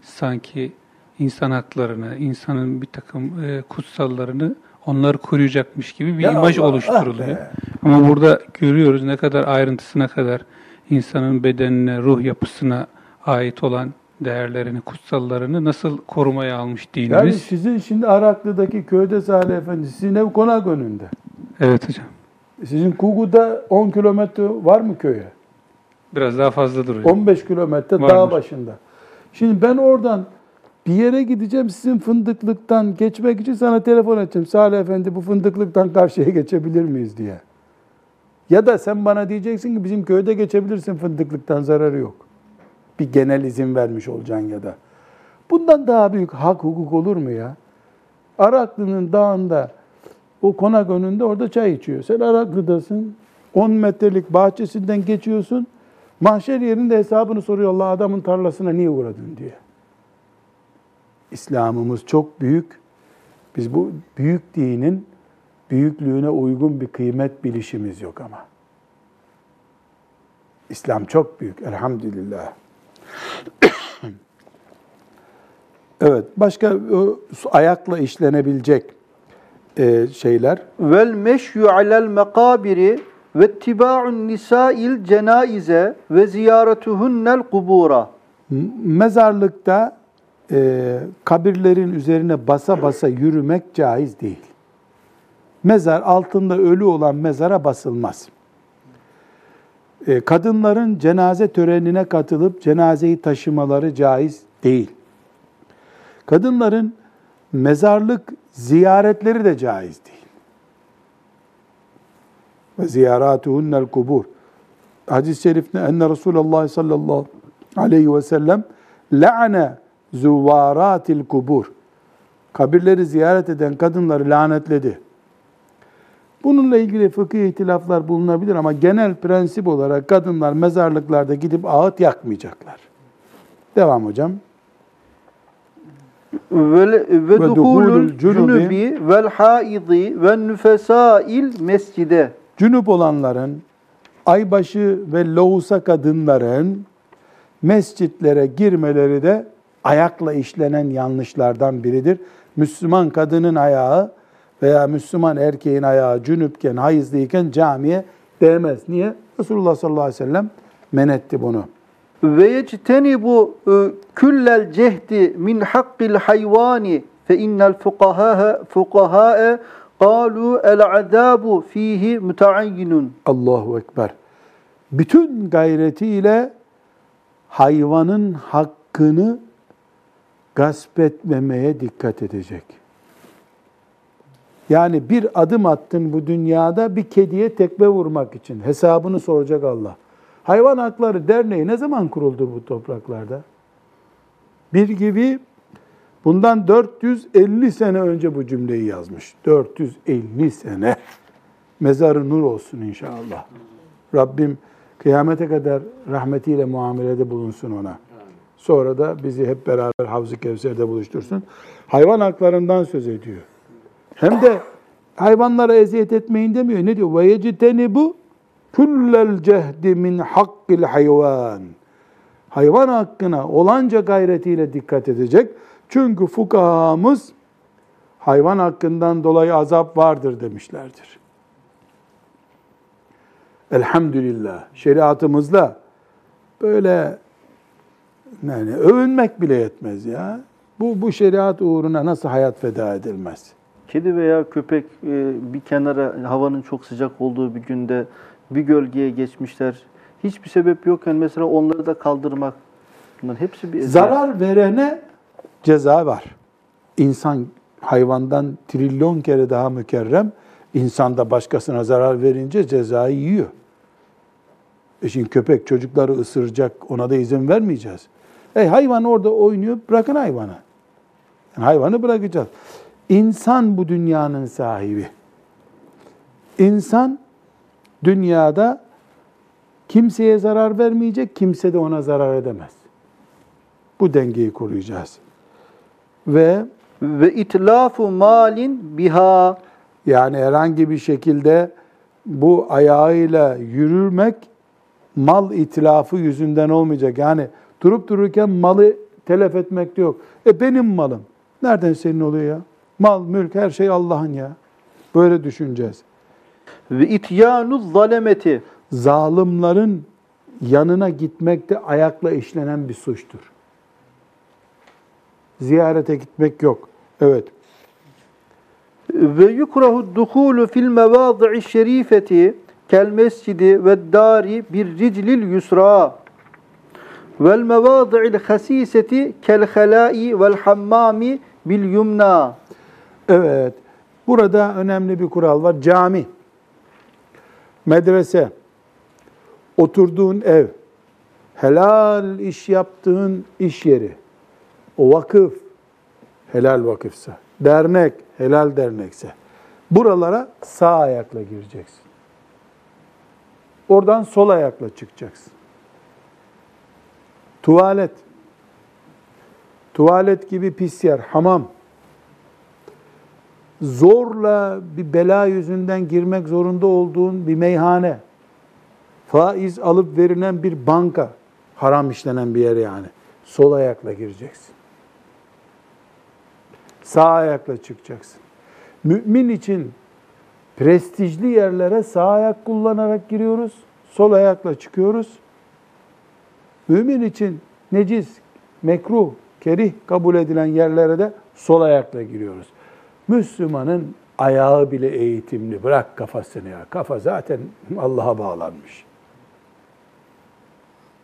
sanki insan haklarını, insanın bir takım e, kutsallarını onları koruyacakmış gibi bir Ya imaj Allah, oluşturuluyor. ah. Ama burada görüyoruz ne kadar ayrıntısına kadar insanın bedenine, ruh yapısına ait olan değerlerini, kutsallarını nasıl korumaya almış Yani dinimiz. sizin şimdi Araklı'daki köyde Salih Efendi, sizin ev konak önünde. Evet hocam. Sizin Kugu'da 10 kilometre var mı köye? Biraz daha fazladır hocam. 15 kilometre dağ başında. Şimdi ben oradan bir yere gideceğim sizin fındıklıktan geçmek için sana telefon edeceğim. Salih Efendi bu fındıklıktan karşıya geçebilir miyiz diye. Ya da sen bana diyeceksin ki bizim köyde geçebilirsin fındıklıktan zararı yok. Bir genel izin vermiş olacaksın ya da. Bundan daha büyük hak hukuk olur mu ya? Araklı'nın dağında o konak önünde orada çay içiyor. Sen Araklı'dasın. 10 metrelik bahçesinden geçiyorsun. Mahşer yerinde hesabını soruyor Allah adamın tarlasına niye uğradın diye. İslam'ımız çok büyük. Biz bu büyük dinin büyüklüğüne uygun bir kıymet bilişimiz yok ama. İslam çok büyük elhamdülillah. evet, başka ayakla işlenebilecek e, şeyler. vel meşyu alel mekabiri ve ittiba'un nisa'il cenaize ve ziyaretuhunnel kubura. Mezarlıkta e, kabirlerin üzerine basa basa yürümek caiz değil. Mezar altında ölü olan mezara basılmaz. E, kadınların cenaze törenine katılıp cenazeyi taşımaları caiz değil. Kadınların mezarlık ziyaretleri de caiz değil. Ve ziyaratuhunnel kubur. Hadis-i şerifte enne Resulullah sallallahu aleyhi ve sellem la'ane zuvaratil kubur. Kabirleri ziyaret eden kadınları lanetledi. Bununla ilgili fıkıh ihtilaflar bulunabilir ama genel prensip olarak kadınlar mezarlıklarda gidip ağıt yakmayacaklar. Devam hocam. Ve, duhulul cunubi vel haidi ve nüfesail mescide. Cünüp olanların, aybaşı ve lohusa kadınların mescitlere girmeleri de ayakla işlenen yanlışlardan biridir. Müslüman kadının ayağı veya Müslüman erkeğin ayağı cünüpken, hayızlıyken camiye değmez. Niye? Resulullah sallallahu aleyhi ve sellem men etti bunu. Ve yectenibu e, küllel cehdi min hakkil hayvani fe innel fukaha fukahae qalu el azabu fihi müteayyinun. Allahu Ekber. Bütün gayretiyle hayvanın hakkını gasp etmemeye dikkat edecek. Yani bir adım attın bu dünyada bir kediye tekme vurmak için. Hesabını soracak Allah. Hayvan Hakları Derneği ne zaman kuruldu bu topraklarda? Bir gibi bundan 450 sene önce bu cümleyi yazmış. 450 sene. Mezarı nur olsun inşallah. Rabbim kıyamete kadar rahmetiyle muamelede bulunsun ona. Sonra da bizi hep beraber Havz-ı Kevser'de buluştursun. Hayvan haklarından söz ediyor. Hem de hayvanlara eziyet etmeyin demiyor. Ne diyor? Ve yectenibu kullel cehdi min hakkil hayvan. Hayvan hakkına olanca gayretiyle dikkat edecek. Çünkü fukahamız hayvan hakkından dolayı azap vardır demişlerdir. Elhamdülillah şeriatımızla böyle yani övünmek bile yetmez ya. Bu, bu şeriat uğruna nasıl hayat feda edilmez? Kedi veya köpek e, bir kenara havanın çok sıcak olduğu bir günde bir gölgeye geçmişler. Hiçbir sebep yokken mesela onları da kaldırmak. Bunların hepsi bir eziyet. Zarar verene ceza var. İnsan hayvandan trilyon kere daha mükerrem. İnsan da başkasına zarar verince cezayı yiyor. E şimdi köpek çocukları ısıracak ona da izin vermeyeceğiz. E hayvan orada oynuyor bırakın hayvanı. Yani hayvanı bırakacağız. İnsan bu dünyanın sahibi. İnsan dünyada kimseye zarar vermeyecek, kimse de ona zarar edemez. Bu dengeyi koruyacağız. Ve ve itlafu malin biha yani herhangi bir şekilde bu ayağıyla yürürmek mal itilafı yüzünden olmayacak. Yani durup dururken malı telef etmek de yok. E benim malım. Nereden senin oluyor ya? Mal, mülk, her şey Allah'ın ya. Böyle düşüneceğiz. Ve ityanu zalemeti Zalimlerin yanına gitmek de ayakla işlenen bir suçtur. Ziyarete gitmek yok. Evet. ve yukrahu duhulu fil mevadi'i şerifeti kel mescidi ve dari bir riclil yusra vel mevadi'il hasiseti kel halai vel hammami bil yumna Evet. Burada önemli bir kural var. Cami, medrese, oturduğun ev, helal iş yaptığın iş yeri, o vakıf, helal vakıfsa, dernek, helal dernekse, buralara sağ ayakla gireceksin. Oradan sol ayakla çıkacaksın. Tuvalet, tuvalet gibi pis yer, hamam, zorla bir bela yüzünden girmek zorunda olduğun bir meyhane, faiz alıp verilen bir banka, haram işlenen bir yer yani. Sol ayakla gireceksin. Sağ ayakla çıkacaksın. Mümin için prestijli yerlere sağ ayak kullanarak giriyoruz, sol ayakla çıkıyoruz. Mümin için necis, mekruh, kerih kabul edilen yerlere de sol ayakla giriyoruz. Müslümanın ayağı bile eğitimli. Bırak kafasını ya. Kafa zaten Allah'a bağlanmış.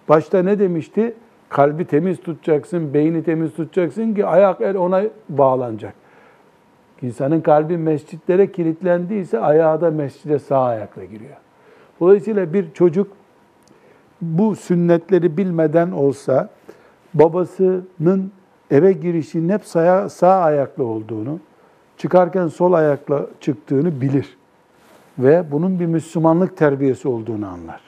Başta ne demişti? Kalbi temiz tutacaksın, beyni temiz tutacaksın ki ayak el ona bağlanacak. İnsanın kalbi mescitlere kilitlendiyse ayağı da mescide sağ ayakla giriyor. Dolayısıyla bir çocuk bu sünnetleri bilmeden olsa babasının eve girişinin hep sağ, sağ ayaklı olduğunu, çıkarken sol ayakla çıktığını bilir. Ve bunun bir Müslümanlık terbiyesi olduğunu anlar.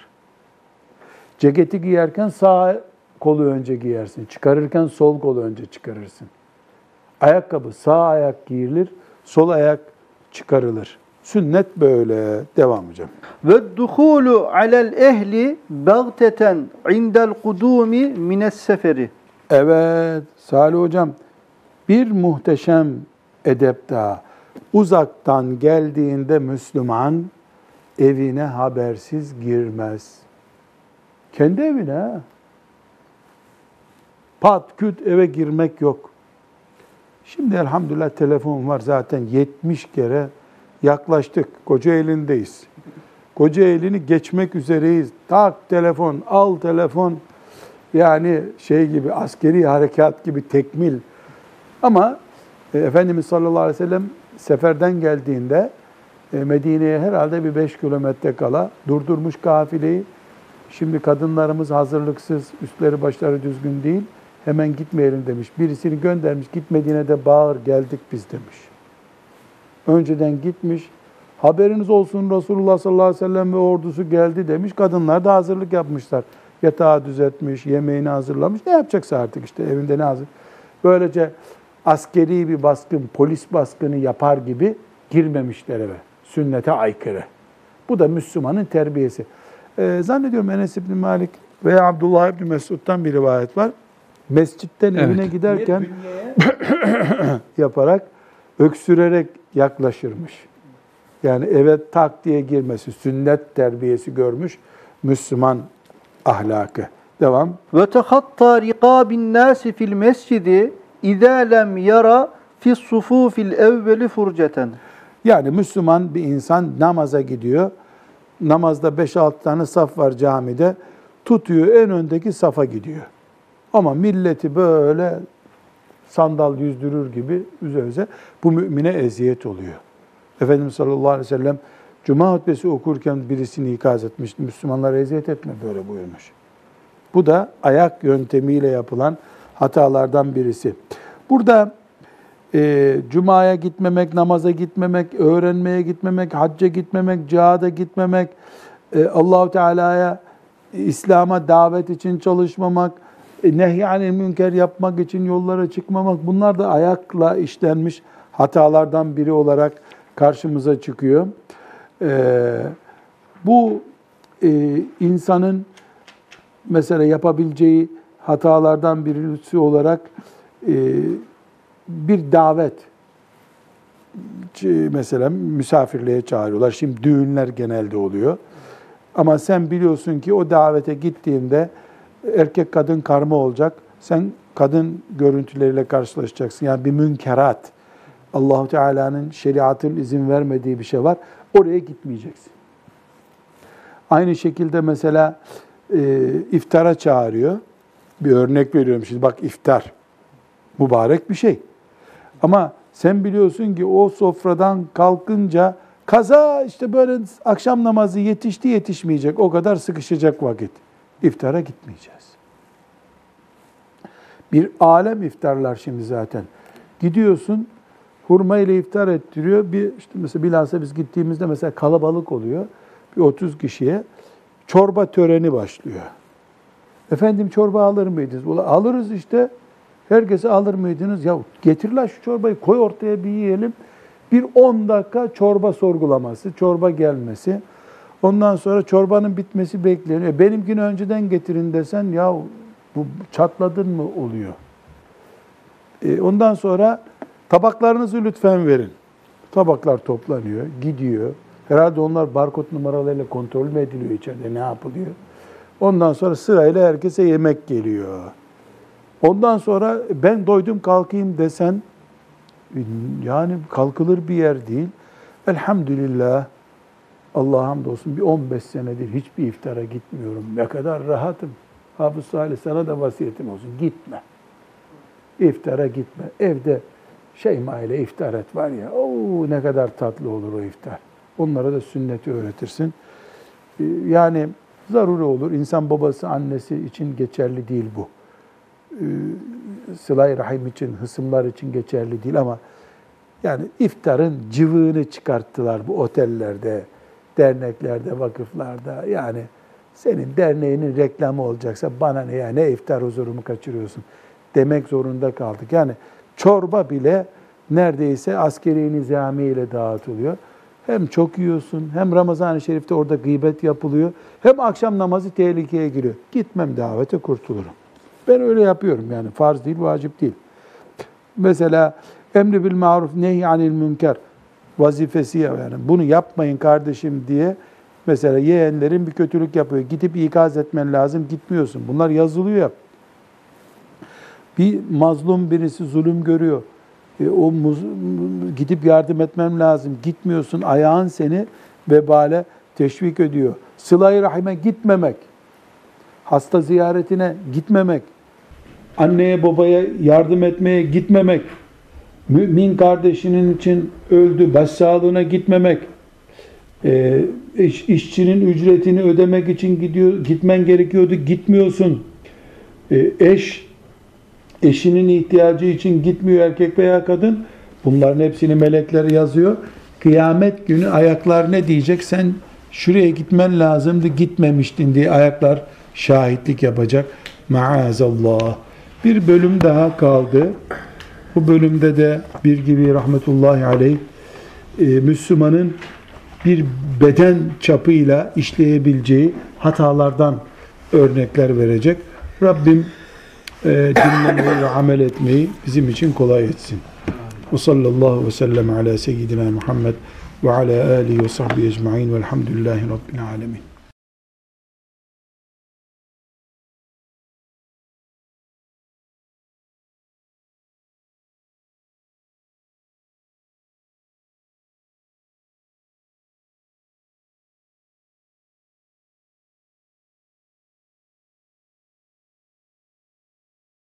Ceketi giyerken sağ kolu önce giyersin. Çıkarırken sol kolu önce çıkarırsın. Ayakkabı sağ ayak giyilir, sol ayak çıkarılır. Sünnet böyle. Devam hocam. Ve duhulu alel ehli bagteten indel kudumi mines seferi. Evet Salih hocam bir muhteşem edep daha. Uzaktan geldiğinde Müslüman evine habersiz girmez. Kendi evine. Pat küt eve girmek yok. Şimdi elhamdülillah telefon var zaten 70 kere yaklaştık. Koca elindeyiz. Koca elini geçmek üzereyiz. Tak telefon, al telefon. Yani şey gibi askeri harekat gibi tekmil. Ama e, Efendimiz sallallahu aleyhi ve sellem seferden geldiğinde e, Medine'ye herhalde bir 5 kilometre kala durdurmuş kafileyi. Şimdi kadınlarımız hazırlıksız, üstleri başları düzgün değil. Hemen gitmeyelim demiş. Birisini göndermiş, gitmediğine de bağır geldik biz demiş. Önceden gitmiş. Haberiniz olsun Resulullah sallallahu aleyhi ve sellem ve ordusu geldi demiş. Kadınlar da hazırlık yapmışlar. Yatağı düzeltmiş, yemeğini hazırlamış. Ne yapacaksa artık işte evinde ne hazır. Böylece askeri bir baskın, polis baskını yapar gibi girmemişler eve. Sünnete aykırı. Bu da Müslümanın terbiyesi. Ee, zannediyorum Enes İbni Malik veya Abdullah İbni Mesud'dan bir rivayet var. Mescitten Evet. evine giderken yaparak öksürerek yaklaşırmış. Yani eve tak diye girmesi, sünnet terbiyesi görmüş Müslüman ahlakı. Devam. Ve tehatta rikabin nasi fil mescidi izâ lem yara fis sufufil evveli furceten. Yani Müslüman bir insan namaza gidiyor. Namazda 5-6 tane saf var camide. Tutuyor en öndeki safa gidiyor. Ama milleti böyle sandal yüzdürür gibi üze üze bu mümine eziyet oluyor. Efendimiz sallallahu aleyhi ve sellem Cuma hutbesi okurken birisini ikaz etmişti. Müslümanlara eziyet etme böyle buyurmuş. Bu da ayak yöntemiyle yapılan hatalardan birisi. Burada e, Cuma'ya gitmemek, namaza gitmemek, öğrenmeye gitmemek, hacca gitmemek, cihada gitmemek, e, Allahu Teala'ya, İslam'a davet için çalışmamak, e, nehyanil münker yapmak için yollara çıkmamak bunlar da ayakla işlenmiş hatalardan biri olarak karşımıza çıkıyor. E, bu e, insanın mesela yapabileceği hatalardan birisi olarak e, bir davet mesela misafirliğe çağırıyorlar. Şimdi düğünler genelde oluyor. Ama sen biliyorsun ki o davete gittiğinde erkek kadın karma olacak. Sen kadın görüntüleriyle karşılaşacaksın. Yani bir münkerat. Allahu Teala'nın şeriatın izin vermediği bir şey var. Oraya gitmeyeceksin. Aynı şekilde mesela e, iftara çağırıyor. Bir örnek veriyorum şimdi. Bak iftar. Mübarek bir şey. Ama sen biliyorsun ki o sofradan kalkınca kaza işte böyle akşam namazı yetişti yetişmeyecek. O kadar sıkışacak vakit. İftara gitmeyeceğiz. Bir alem iftarlar şimdi zaten. Gidiyorsun hurma ile iftar ettiriyor. Bir işte mesela bilhassa biz gittiğimizde mesela kalabalık oluyor. Bir 30 kişiye çorba töreni başlıyor. Efendim çorba alır mıydınız? Ula alırız işte. Herkese alır mıydınız? Ya getir lan şu çorbayı koy ortaya bir yiyelim. Bir 10 dakika çorba sorgulaması, çorba gelmesi. Ondan sonra çorbanın bitmesi bekleniyor. Benimkini önceden getirin desen ya bu çatladın mı oluyor. E, ondan sonra tabaklarınızı lütfen verin. Tabaklar toplanıyor, gidiyor. Herhalde onlar barkod numaralarıyla kontrol mü ediliyor içeride ne yapılıyor? Ondan sonra sırayla herkese yemek geliyor. Ondan sonra ben doydum kalkayım desen yani kalkılır bir yer değil. Elhamdülillah Allah'a hamdolsun bir 15 senedir hiçbir iftara gitmiyorum. Ne kadar rahatım. Hafız Salih sana da vasiyetim olsun. Gitme. İftara gitme. Evde Şeyma ile iftar et var ya. Oo ne kadar tatlı olur o iftar. Onlara da sünneti öğretirsin. Ee, Yani zaruri olur. İnsan babası, annesi için geçerli değil bu. Ee, Sıla-i Rahim için, hısımlar için geçerli değil ama yani iftarın cıvığını çıkarttılar bu otellerde, derneklerde, vakıflarda. Yani senin derneğinin reklamı olacaksa bana ne ya ne iftar huzurumu kaçırıyorsun demek zorunda kaldık. Yani Çorba bile neredeyse askeri nizami ile dağıtılıyor. Hem çok yiyorsun, hem Ramazan-ı Şerif'te orada gıybet yapılıyor, hem akşam namazı tehlikeye giriyor. Gitmem davete kurtulurum. Ben öyle yapıyorum yani farz değil, vacip değil. Mesela emri bil maruf nehy anil münker vazifesi ya yani bunu yapmayın kardeşim diye mesela yeğenlerin bir kötülük yapıyor. Gidip ikaz etmen lazım gitmiyorsun. Bunlar yazılıyor ya. Bir mazlum birisi zulüm görüyor. E, o muz- gidip yardım etmem lazım. Gitmiyorsun. Ayağın seni vebale teşvik ediyor. Sıla-i rahime gitmemek. Hasta ziyaretine gitmemek. Anneye babaya yardım etmeye gitmemek. Mümin kardeşinin için öldü. Başsağlığına gitmemek. E, iş- işçinin ücretini ödemek için gidiyor, gitmen gerekiyordu. Gitmiyorsun. E, eş eşinin ihtiyacı için gitmiyor erkek veya kadın. Bunların hepsini melekler yazıyor. Kıyamet günü ayaklar ne diyecek? Sen şuraya gitmen lazımdı gitmemiştin diye ayaklar şahitlik yapacak. Maazallah. Bir bölüm daha kaldı. Bu bölümde de bir gibi rahmetullahi aleyh e, Müslümanın bir beden çapıyla işleyebileceği hatalardan örnekler verecek. Rabbim e, dinlemeyi ve amel etmeyi bizim için kolay etsin. Ve sallallahu ve sellem ala seyyidina Muhammed ve ala alihi ve sahbihi ecma'in velhamdülillahi rabbil alemin.